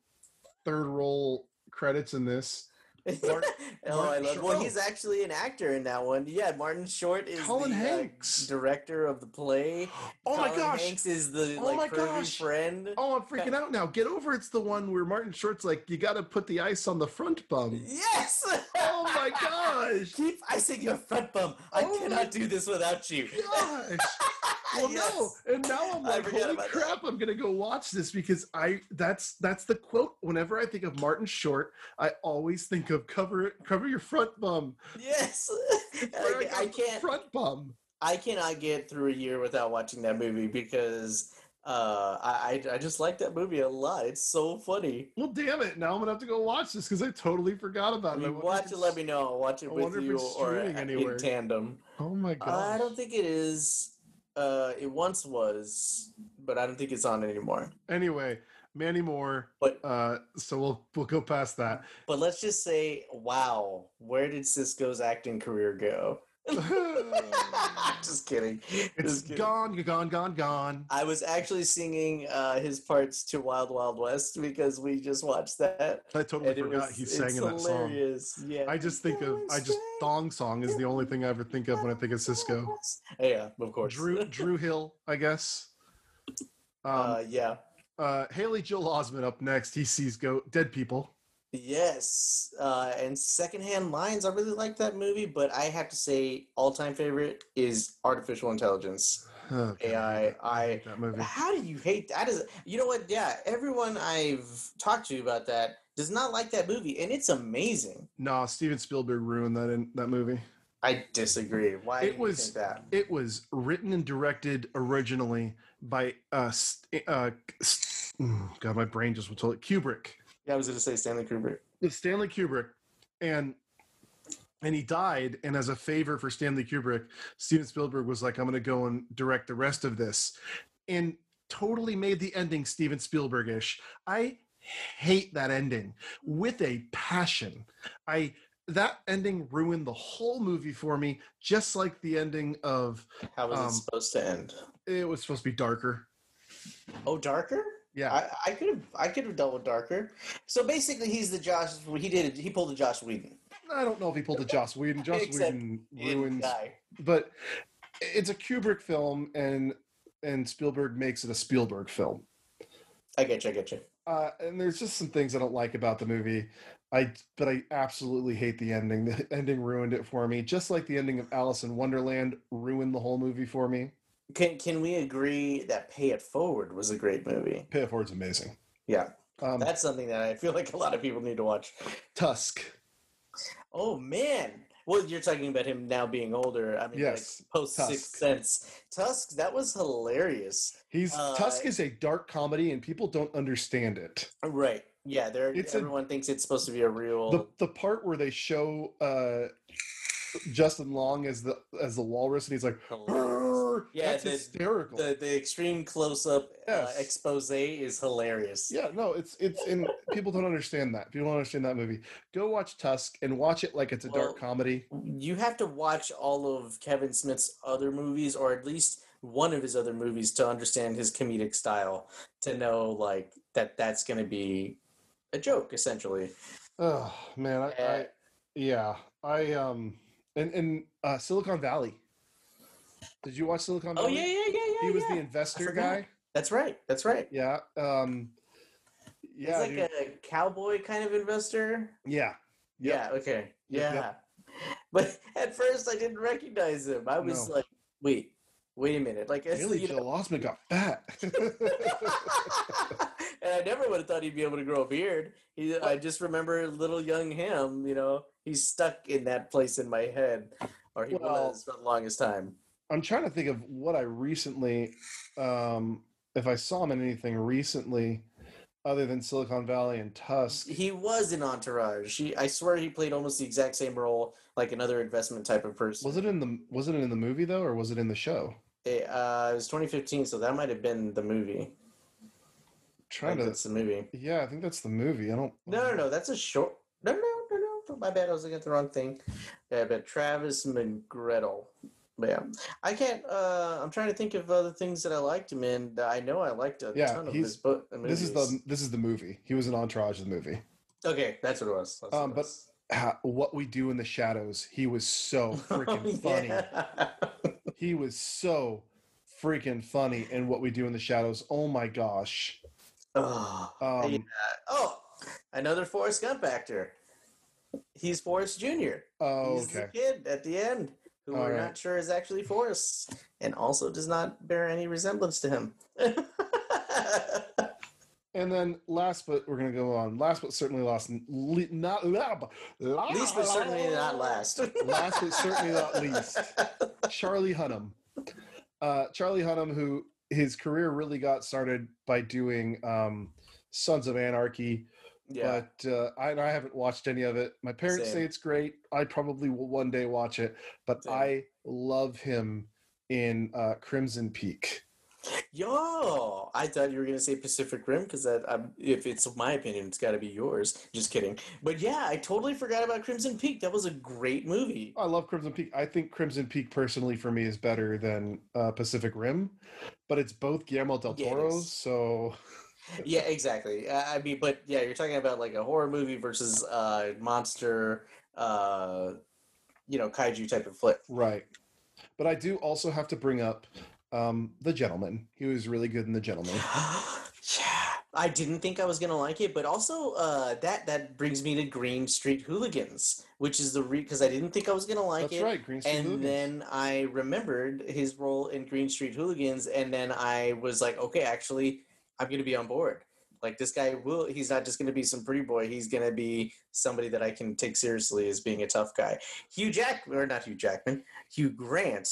third role credits in this. Martin- oh, I Martin love. Well, he's actually an actor in that one. Yeah, Martin Short is Colin the uh, Hanks. director of the play. Oh my gosh. Hanks is the Oh like my gosh. friend. Oh, I'm freaking out now. Get over it's the one where Martin Short's like, you got to put the ice on the front bum. Yes. Oh my gosh. Keep icing your front bum. I Oh cannot do this without you. Gosh. Well, Yes. no, and now I'm like, holy about that. crap! I'm gonna go watch this because I that's that's the quote. Whenever I think of Martin Short, I always think of cover cover your front bum. Yes. I, I can't. front bum. I cannot get through a year without watching that movie because uh, I I just like that movie a lot. It's so funny. Well, damn it! Now I'm gonna have to go watch this because I totally forgot about it. I You wonder watch it. Let me know. I'll watch it I with you or in tandem. Oh my god! I don't think it is. Uh, it once was, but I don't think it's on anymore. Anyway, Manny Moore. But Uh, so we'll we'll go past that. but let's just say, wow, where did Sisqo's acting career go? just kidding. It's Just kidding. gone, you're gone, gone, gone. I was actually singing uh, his parts to Wild Wild West because we just watched that. I totally forgot was- he sang in that song. hilarious. Yeah. I just think of I just thong song is the only thing I ever think of when I think of Sisqo. Yeah, of course. Drew Dru Hill, I guess. Um, uh, yeah. uh, Haley Joel Osment up next. He sees go dead people. Yes. Uh, and Secondhand Lions, I really like that movie, but I have to say, all time favorite is Artificial Intelligence. Oh, AI, that- I- that movie. How do you hate that? Is you know what? Yeah, everyone I've talked to about that does not like that movie, and it's amazing. No, Steven Spielberg ruined that in that movie. I disagree. Why It was- you think that? It was written and directed originally by uh, uh mm, God, my brain just told it Kubrick. Yeah, I was going to say Stanley Kubrick. It's Stanley Kubrick, and and he died. And as a favor for Stanley Kubrick, Steven Spielberg was like, "I'm going to go and direct the rest of this," and totally made the ending Steven Spielberg-ish. I hate that ending with a passion. I that ending ruined the whole movie for me, just like the ending of How was Um, it supposed to end? it was supposed to be darker. Oh, darker. Yeah, I, I could have I could have dealt with darker. So basically, he's the Josh. He did he pulled the Josh Whedon I don't know if he pulled a Josh Whedon. Except Whedon in ruins, but it's a Kubrick film, and and Spielberg makes it a Spielberg film. I get you. I get you. Uh, and there's just some things I don't like about the movie. I but I absolutely hate the ending. The ending ruined it for me, just like the ending of Alice in Wonderland ruined the whole movie for me. Can can we agree that Pay It Forward was a great movie? Pay It Forward's amazing. Yeah, Um, that's something that I feel like a lot of people need to watch. Tusk. Oh man. Well, you're talking about him now being older. I mean, Yes, like post Sixth Sense. Tusk, that was hilarious. He's Uh, Tusk is a dark comedy, and people don't understand it. Right. Yeah, there. It's a- Everyone thinks it's supposed to be a real. the the part where they show uh Justin Long as the as the walrus and he's like "Arr!" Yeah, that's the- hysterical. the the extreme close up uh, expose is hilarious. yeah, no, it's it's and people don't understand that. People don't understand that movie. Go watch Tusk and watch it like it's a Well, dark comedy. You have to watch all of Kevin Smith's other movies, or at least one of his other movies, to understand his comedic style. To know like that that's going to be a joke, essentially. Oh man, I, Uh, I yeah, I um and and uh Silicon Valley. Did you watch Silicon Valley? Oh Valley? yeah, yeah, yeah, yeah. He was yeah. the investor guy. That's right. That's right. Yeah. Um yeah, He's like dude. a cowboy kind of investor. yeah. Yep. Yeah. Okay. Yeah. yep. But at first, I didn't recognize him. I was No. like, "Wait, wait a minute!" Like, Haley you know- Osment got fat. and I never would have thought he'd be able to grow a beard. He, I just remember little young him. You know, he's stuck in that place in my head, or he Well- was for the longest time. I'm trying to think of what I recently, um, if I saw him in anything recently, other than Silicon Valley and Tusk. He was in Entourage. He, I swear, he played almost the exact same role, like another investment type of person. Was it in the Was it in the movie though, or was it in the show? It, uh, it was 2015, so that might have been the movie. Trying to. that's the movie. Yeah, I think that's the movie. I don't. No, no, no. That's a short. No, no, no, no. My bad. I was looking at the wrong thing. Yeah, but Travis McCredle. But yeah, I can't. uh I'm trying to think of other things that I liked him in. I know I liked a Yeah, ton of his book. This is the this is the movie. He was an entourage of the movie. Okay, that's what it was. What Um, it but was. Ah, what we do in the shadows. He was so freaking funny. He was so freaking funny in what we do in the shadows. Oh my gosh. oh, Um, Yeah. oh, another Forrest Gump actor. He's Forrest Jr. Oh, He's the kid at the end who All we're right. not sure is actually Forrest and also does not bear any resemblance to him. And then last, but we're gonna go on. Last, but certainly last, le- not la- la- Least but certainly not last. Last but certainly not least, Charlie Hunnam. Uh, Charlie Hunnam, who his career really got started by doing um, Sons of Anarchy, Yeah. but uh, I, I haven't watched any of it. My parents Same. say it's great. I probably will one day watch it, but Same. I love him in uh, Crimson Peak. Yo, I thought you were gonna say Pacific Rim because that, um, if it's my opinion, it's got to be yours. Just kidding. But yeah, I totally forgot about Crimson Peak. That was a great movie. I love Crimson Peak. I think Crimson Peak personally for me is better than uh, Pacific Rim, but it's both Guillermo del Toro's. is. So Yeah, exactly. Uh, I mean, but yeah, you're talking about like a horror movie versus uh monster, uh, you know, kaiju type of flick. right. But I do also have to bring up um, the Gentleman. He was really good in the Gentleman. yeah, I didn't think I was gonna like it, but also uh, that that brings me to Green Street Hooligans, which is the re because I didn't think I was gonna like That's it. right, Green Street and Hooligans. then I remembered his role in Green Street Hooligans, and then I was like, okay, actually, I'm gonna be on board. Like this guy will, he's not just gonna be some pretty boy. He's gonna be somebody that I can take seriously as being a tough guy. Hugh Jack, or not Hugh Jackman, Hugh Grant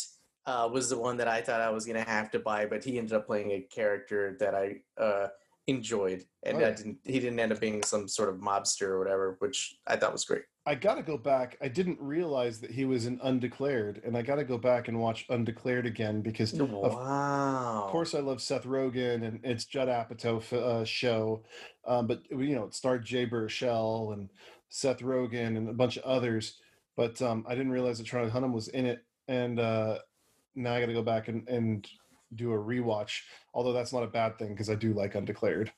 uh, was the one that I thought I was gonna have to buy, but he ended up playing a character that I uh, enjoyed, and I didn't. He didn't end up being some sort of mobster or whatever, which I thought was great. I got to go back. I didn't realize that he was in Undeclared, and I got to go back and watch Undeclared again because, of Wow. course, I love Seth Rogen and it's Judd Apatow f- uh, show. Um, but you know, it starred Jay Baruchel and Seth Rogen, and a bunch of others. But um, I didn't realize that Charlie Hunnam was in it, and uh, now I got to go back and, and do a rewatch. Although that's not a bad thing because I do like Undeclared.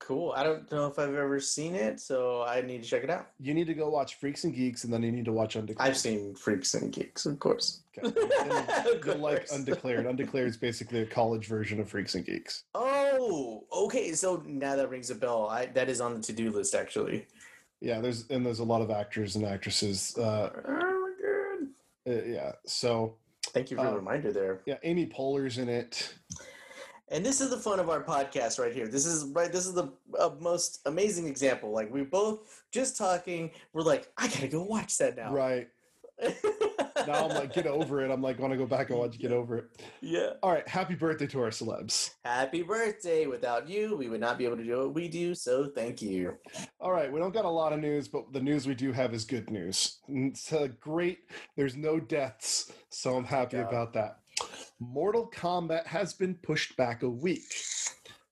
Cool. I don't know if I've ever seen it, so I need to check it out. You need to go watch Freaks and Geeks, and then you need to watch Undeclared. I've seen Freaks and Geeks, of course. Okay. You'll like. Undeclared. Undeclared is basically a college version of Freaks and Geeks. Oh, okay. So now that rings a bell. I that is on the to do list actually. Yeah, there's and there's a lot of actors and actresses. Uh, Oh, good. uh, yeah, so Thank you for the Uh, reminder there. yeah, Amy Poehler's in it. And this is the fun of our podcast right here. This is right. This is the uh, most amazing example. Like we both just talking. We're like, I gotta go watch that now. Right now, I'm like, get over it. I'm like, want to go back and watch Get Over It. yeah. All right, happy birthday to our celebs. Happy birthday! Without you, we would not be able to do what we do. So thank you. All right, we don't got a lot of news, but the news we do have is good news. It's uh, great. There's no deaths, so I'm happy God. about that. Mortal Kombat has been pushed back a week.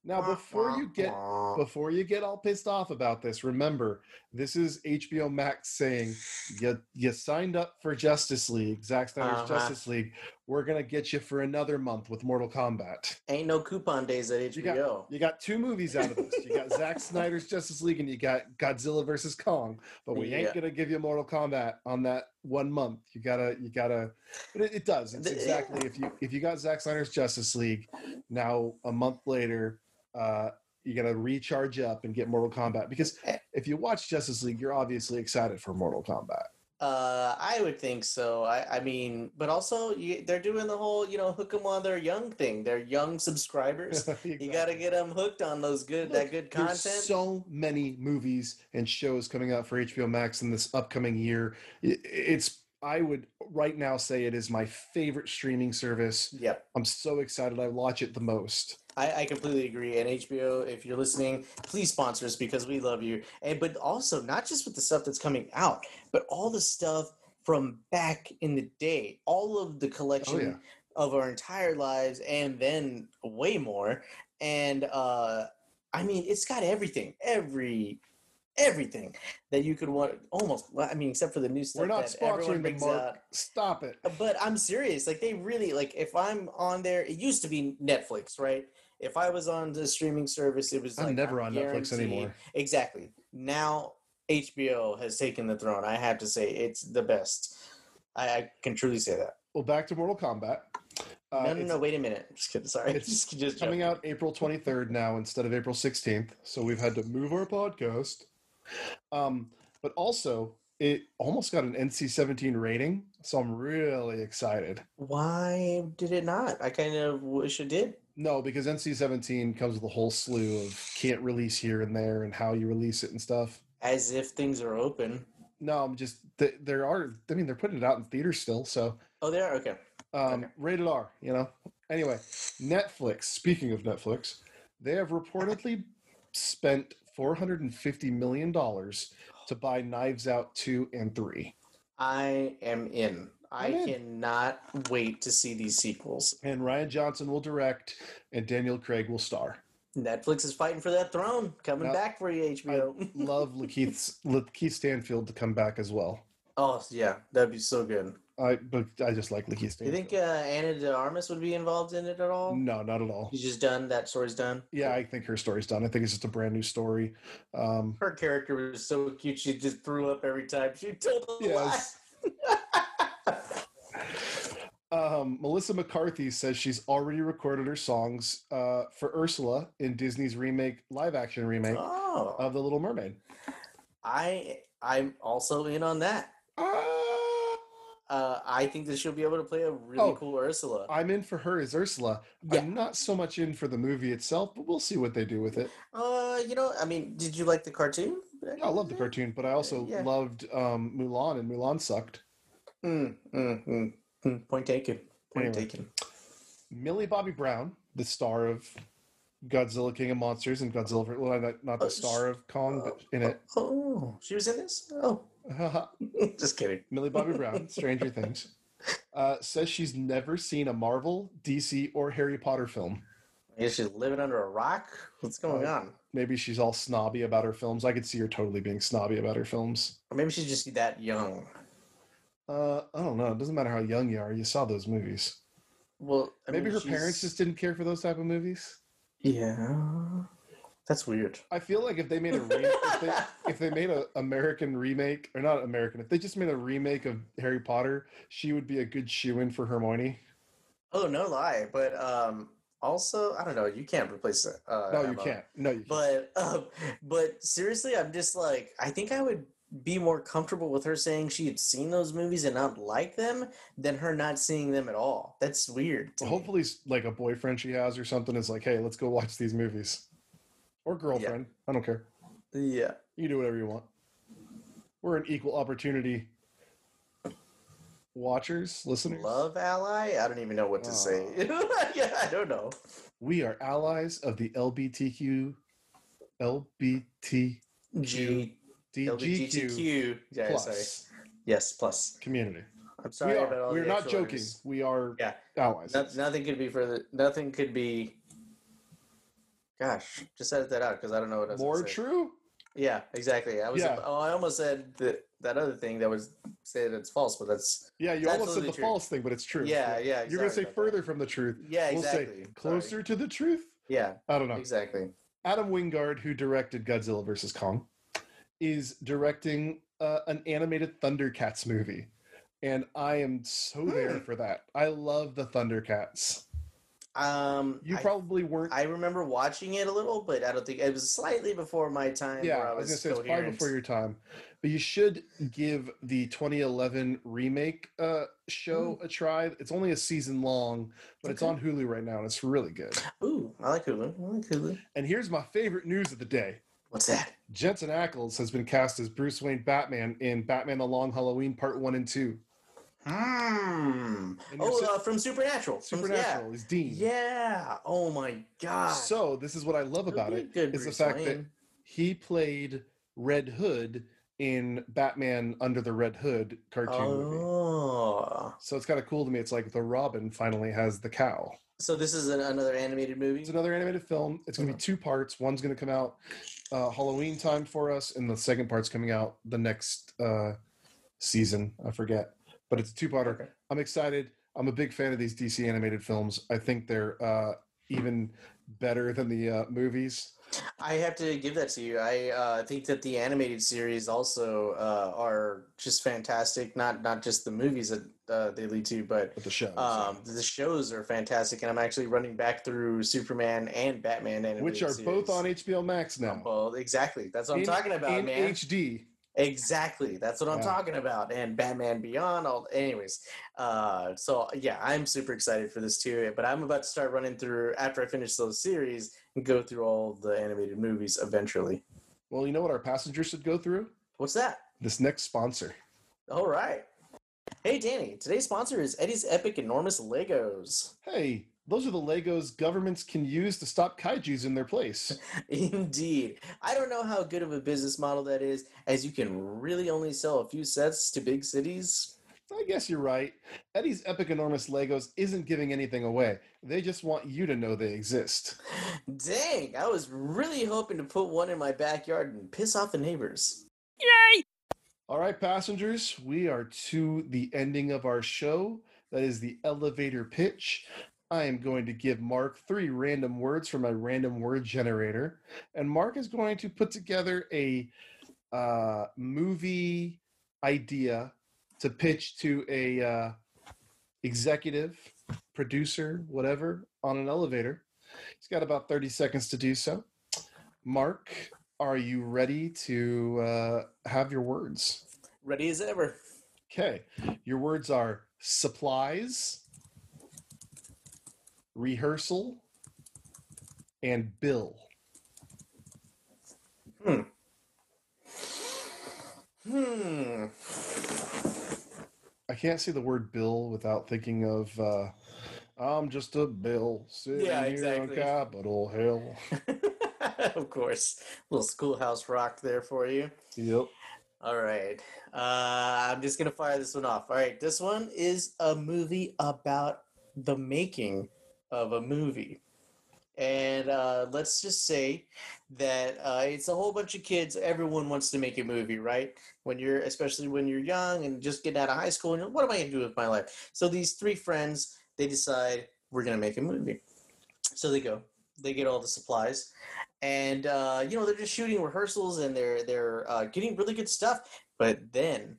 Now, before you get before you get all pissed off about this, remember this is HBO Max saying you you signed up for Justice League, Zack Snyder's Uh-huh. Justice League. We're gonna get you for another month with Mortal Kombat. ain't no coupon days at You HBO. You got two movies out of this. You got Zack Snyder's Justice League and you got Godzilla versus Kong. But we ain't gonna give you Mortal Kombat on that one month. You gotta you gotta but it, it does. It's exactly if you if you got Zack Snyder's Justice League, now a month later, uh you gotta recharge up and get Mortal Kombat. Because Eh. if you watch Justice League, you're obviously excited for Mortal Kombat. Uh, I would think so. I, I mean, but also you, they're doing the whole, you know, hook them while they're young thing. They're young subscribers. You got to get them hooked on those good, that good There's content. so many movies and shows coming out for HBO Max in this upcoming year. It's I would right now say it is my favorite streaming service. Yep, I'm so excited. I watch it the most. I, I completely agree. And HBO, if you're listening, please sponsor us because we love you. And but also not just with the stuff that's coming out, but all the stuff from back in the day, all of the collection Oh, yeah. of our entire lives, and then way more. And uh, I mean, it's got everything, every everything that you could want. Almost, I mean, except for the new stuff We're not that sponsoring the mark. out. Stop it. But I'm serious. Like they really like if I'm on there, it used to be Netflix, right? If I was on the streaming service, it was I'm like never on Netflix anymore. Exactly. Now HBO has taken the throne. I have to say it's the best. I, I can truly say that. Well, back to Mortal Kombat. Uh, no, no, no. Wait a minute. Just kidding. Sorry. it's just, just coming out April 23rd now instead of April 16th. So we've had to move our podcast. Um, but also, it almost got an NC-17 rating, so I'm really excited. Why did it not? I kind of wish it did. No, because NC-17 comes with a whole slew of can't release here and there and how you release it and stuff. As if things are open. No, I'm just th- there are. I mean, they're putting it out in theaters still, so Oh, they are okay. um, Okay. rated R. You know. Anyway, Netflix. Speaking of Netflix, they have reportedly spent 450 million dollars to buy Knives Out two and three, I am in. I in. cannot wait to see these sequels. and Rian Johnson will direct, and Daniel Craig will star. Netflix is fighting for that throne. Coming Now, back for you, HBO. Love Lakeith Lakeith Stanfield to come back as well. oh yeah, that'd be so good. I but I just like Lakeith Stanfield. You think uh, Ana de Armas would be involved in it at all? no, not at all. She's just done. That story's done. Yeah, I think her story's done. I think it's just a brand new story. Um, Her character was so cute. She just threw up every time she told a Yes. um, Melissa McCarthy says she's already recorded her songs uh, for Ursula in Disney's remake, live action remake oh, of The Little Mermaid. I I'm also in on that. Ah, Uh, I think that she'll be able to play a really Oh, cool Ursula. I'm in for her as Ursula. Yeah. I'm not so much in for the movie itself, but we'll see what they do with it. Uh, you know, I mean, did you like the cartoon? I love the cartoon, but I also Yeah. loved um, Mulan, and Mulan sucked. Mm, mm, mm. Point taken. Point Anyway. taken. Millie Bobby Brown, the star of Godzilla King of Monsters and Godzilla, well, not, not the Oh, star of Kong, but in it. Oh, she was in this. Oh, just kidding. Millie Bobby Brown, Stranger Things, uh, says she's never seen a Marvel, DC, or Harry Potter film. Is she living under a rock? What's going Uh, on? Maybe she's all snobby about her films. I could see her totally being snobby about her films. Or maybe she's just that young. Uh, I don't know. It doesn't matter how young you are. You saw those movies. Well, I Maybe mean, her she's- parents just didn't care for those type of movies. Yeah, that's weird. I feel like if they made a re- if they if they made a American remake or not American, if they just made a remake of Harry Potter, she would be a good shoe in for Hermione. Oh, no lie. But um, also, I don't know. You can't replace it. Uh, no, you Emma. can't. No, you can't. But um, but seriously, I'm just like I think I would be more comfortable with her saying she had seen those movies and not like them than her not seeing them at all. That's weird. me. Hopefully, s- like a boyfriend she has or something is like, hey, let's go watch these movies, or girlfriend. I don't care. Yeah. You do whatever you want. We're an equal opportunity watchers, listeners. Love ally? I don't even know what to say. yeah, I don't know. We are allies of the LBTQ, LBT, G DGQ LGBTQ. Yeah, plus sorry. Yes, plus. community. I'm sorry we about are. We're the not joking. letters. We are Yeah. allies. No- nothing could be further. Nothing could be. Gosh, just edit that out because I don't know what else. More true. Yeah, exactly. I was. Yeah. Oh, I almost said that that other thing that was say that it's false, but that's Yeah, you It's almost said the true. false thing, but it's true. Yeah, yeah, You're gonna say further from the truth. yeah, we'll exactly. say Sorry. closer to the truth. Yeah, I don't know. exactly. Adam Wingard, who directed Godzilla vs Kong, is directing uh, an animated Thundercats movie, and I am so there Hmm. for that. I love the Thundercats. Um, You I, probably weren't. I remember watching it a little, but I don't think it was slightly before my time. yeah, where I I was was, gonna say it's probably before your time, but you should give the 2011 remake uh, show a try. It's only a season long, but it's on Hulu right now, and it's really good. Ooh, I like Hulu. I like Hulu. And here's my favorite news of the day. What's that? Jensen Ackles has been cast as Bruce Wayne Batman in Batman the Long Halloween Part 1 and 2. Hmm. And Oh, si- uh, from Supernatural. From- Supernatural is Dean. Yeah. Oh my god. So this is what I love about it good the fact that he played Red Hood in Batman Under the Red Hood cartoon movie. Oh. So it's kind of cool to me. It's like the Robin finally has the cow. So this is an, another animated movie. It's another animated film. It's going to be two parts. One's going to come out uh, Halloween time for us, and the second part's coming out the next uh, season. I forget, but it's a two-parter. Okay. I'm excited. I'm a big fan of these DC animated films. I think they're uh, even better than the uh, movies. I have to give that to you. I uh, think that the animated series also uh, are just fantastic. Not not just the movies that uh, they lead to, but With the show, um, the shows are fantastic. And I'm actually running back through Superman and Batman animated which are both on HBO Max now. Well, exactly. That's what I'm talking about, in man. HD. Exactly. That's what I'm Yeah. talking about. And Batman Beyond. All anyways. Uh, so yeah, I'm super excited for this too. But I'm about to start running through after I finish those series and go through all the animated movies eventually. Well, you know what our passengers should go through? What's that? This next sponsor. All right. Hey Danny, today's sponsor is Eddie's Epic Enormous Legos. Hey, those are the Legos governments can use to stop kaiju's in their place. Indeed. I don't know how good of a business model that is, as you can really only sell a few sets to big cities. I guess you're right. Eddie's Epic Enormous Legos isn't giving anything away. They just want you to know they exist. Dang, I was really hoping to put one in my backyard and piss off the neighbors. All right, passengers, we are to the ending of our show. That is the elevator pitch. I am going to give Mark three random words from my random word generator, and Mark is going to put together a uh, movie idea to pitch to a uh, executive, producer, whatever, on an elevator. He's got about thirty seconds to do so. Mark, are you ready to uh, have your words? Ready as ever. Okay. Your words are supplies, rehearsal, and bill. Hmm. Hmm. I can't say the word bill without thinking of uh, I'm just a bill sitting Yeah, here exactly. on Capitol Hill. of course. little schoolhouse rock there for you. Yep. All right. Uh, I'm just going to fire this one off. All right. This one is a movie about the making of a movie. and uh, let's just say that uh, it's a whole bunch of kids. Everyone wants to make a movie, right? When you're, especially when you're young and just getting out of high school, and you're, what am I going to do with my life? So these three friends, they decide we're going to make a movie. So they go, they get all the supplies, and uh, you know they're just shooting rehearsals and they're they're uh, getting really good stuff. But then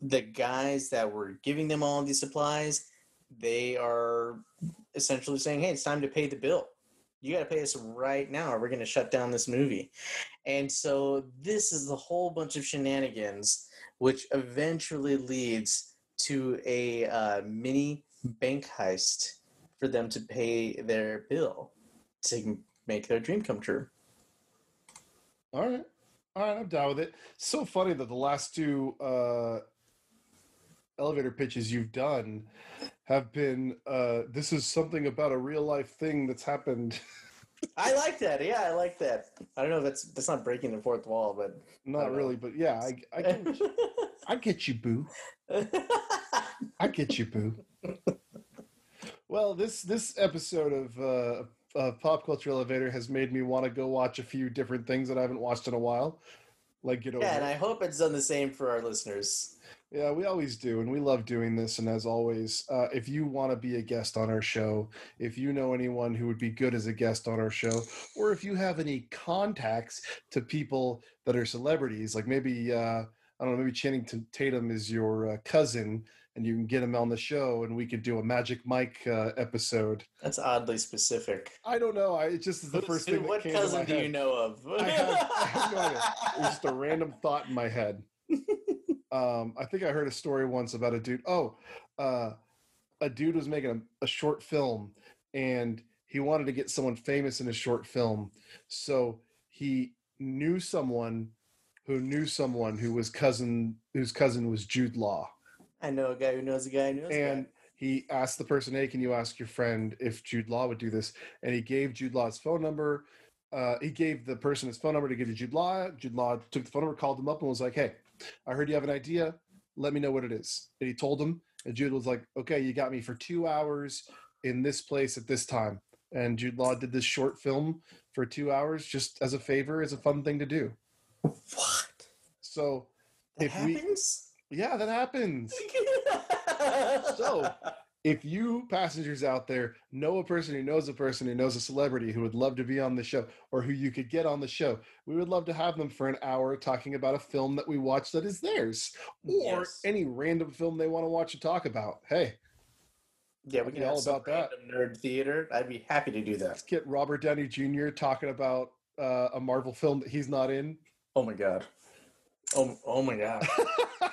the guys that were giving them all these supplies, they are essentially saying, "Hey, it's time to pay the bill." you got to pay us right now or we're going to shut down this movie and so this is a whole bunch of shenanigans which eventually leads to a uh, mini bank heist for them to pay their bill to make their dream come true. All right. All right i'm down with it. So funny that the last two uh elevator pitches you've done have been uh this is something about a real life thing that's happened. I like that. Yeah i like that. I don't know if that's that's not breaking the fourth wall but not really but yeah i i get, you, I get you boo. I get you boo. Well this this episode of uh uh, Pop Culture Elevator has made me want to go watch a few different things that I haven't watched in a while. Like get over. Yeah, and I hope it's done the same for our listeners. Yeah, we always do, and we love doing this. And as always, uh, if you want to be a guest on our show, if you know anyone who would be good as a guest on our show, or if you have any contacts to people that are celebrities, like maybe uh, I don't know, maybe Channing Tatum is your uh, cousin, and you can get him on the show, and we could do a Magic Mike uh, episode. That's oddly specific. I don't know. I, it just is the first thing. What cousin do head. you know of? I, have, I have no idea. It was just a random thought in my head. Um, I think I heard a story once about a dude. Oh, uh, a dude was making a, a, short film and he wanted to get someone famous in his short film. So he knew someone who knew someone who was cousin, whose cousin was Jude Law. I know a guy who knows a guy who knows and he asked the person, Hey, can you ask your friend if Jude Law would do this? And he gave Jude Law's phone number. Uh, he gave the person his phone number to give to Jude Law. Jude Law took the phone number, called him up, and was like, Hey, I heard you have an idea. Let me know what it is. And he told him, and Jude was like, okay, you got me for two hours in this place at this time. And Jude Law did this short film for two hours just as a favor, as a fun thing to do. What? So that if happens? we Yeah, that happens. so if you passengers out there know a person who knows a person who knows a celebrity who would love to be on the show or who you could get on the show, we would love to have them for an hour talking about a film that we watch that is theirs or yes. any random film they want to watch and talk about. Hey. Yeah, we can all about that. Nerd theater. I'd be happy to do that. Let's get Robert Downey Jr. talking about uh, a Marvel film that he's not in. Oh my god. Oh, oh my god.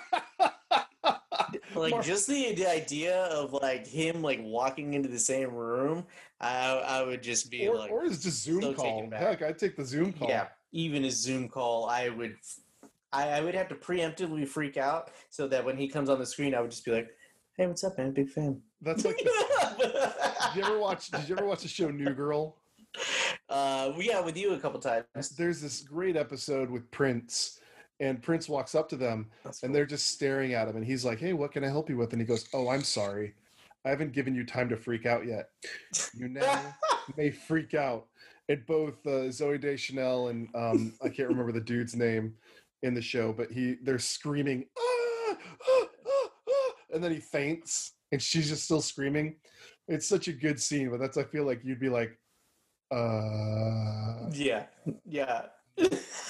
like Mark. just the, the idea of like him like walking into the same room, I I would just be or, like, or is just Zoom so call. Heck, I'd take the Zoom call. Yeah, even a Zoom call, I would, I, I would have to preemptively freak out so that when he comes on the screen, I would just be like, "Hey, what's up, man? Big fan." That's like. did you ever watch? Did you ever watch the show New Girl? Uh, yeah, with you a couple times. There's this great episode with Prince and Prince walks up to them That's and cool. they're just staring at him and he's like, "Hey, what can I help you with?" And he goes, "Oh, I'm sorry. I haven't given you time to freak out yet. You now may freak out." And both uh, Zooey Deschanel and um, I can't remember the dude's name in the show, but he they're screaming, ah, ah, ah, ah, and then he faints and she's just still screaming. It's such a good scene, but that's I feel like you'd be like, uh, yeah, yeah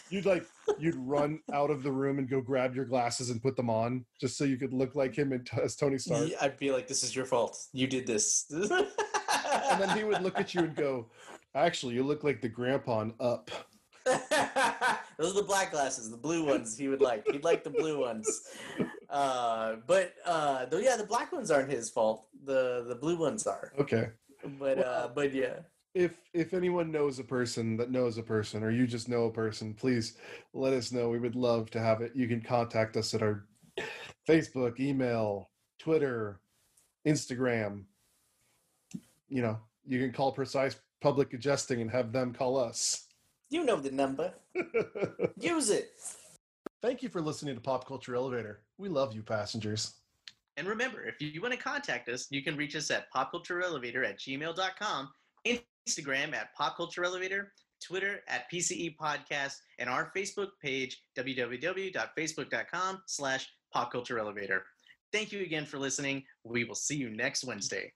you'd like you'd run out of the room and go grab your glasses and put them on just so you could look like him and as Tony Stark. Yeah, I'd be like, "This is your fault. You did this." and then he would look at you and go, "Actually, you look like the grandpa on Up." Those are the black glasses, the blue ones. He would like. He'd like the blue ones. Uh, but uh, though, yeah, the black ones aren't his fault. The the blue ones are. Okay. But well, uh, but yeah if if anyone knows a person that knows a person or you just know a person please let us know. We would love to have it. You can contact us at our facebook email twitter instagram. You know you can call precise public adjusting and have them call us. You know the number. Use it. Thank you for listening to pop culture elevator. We love you passengers. And remember if you want to contact us you can reach us at popcultureelevator at gmail.com Instagram at Pop Culture Elevator, Twitter at PCE Podcast, and our Facebook page, www.facebook.com slash Pop Culture. Thank you again for listening. We will see you next Wednesday.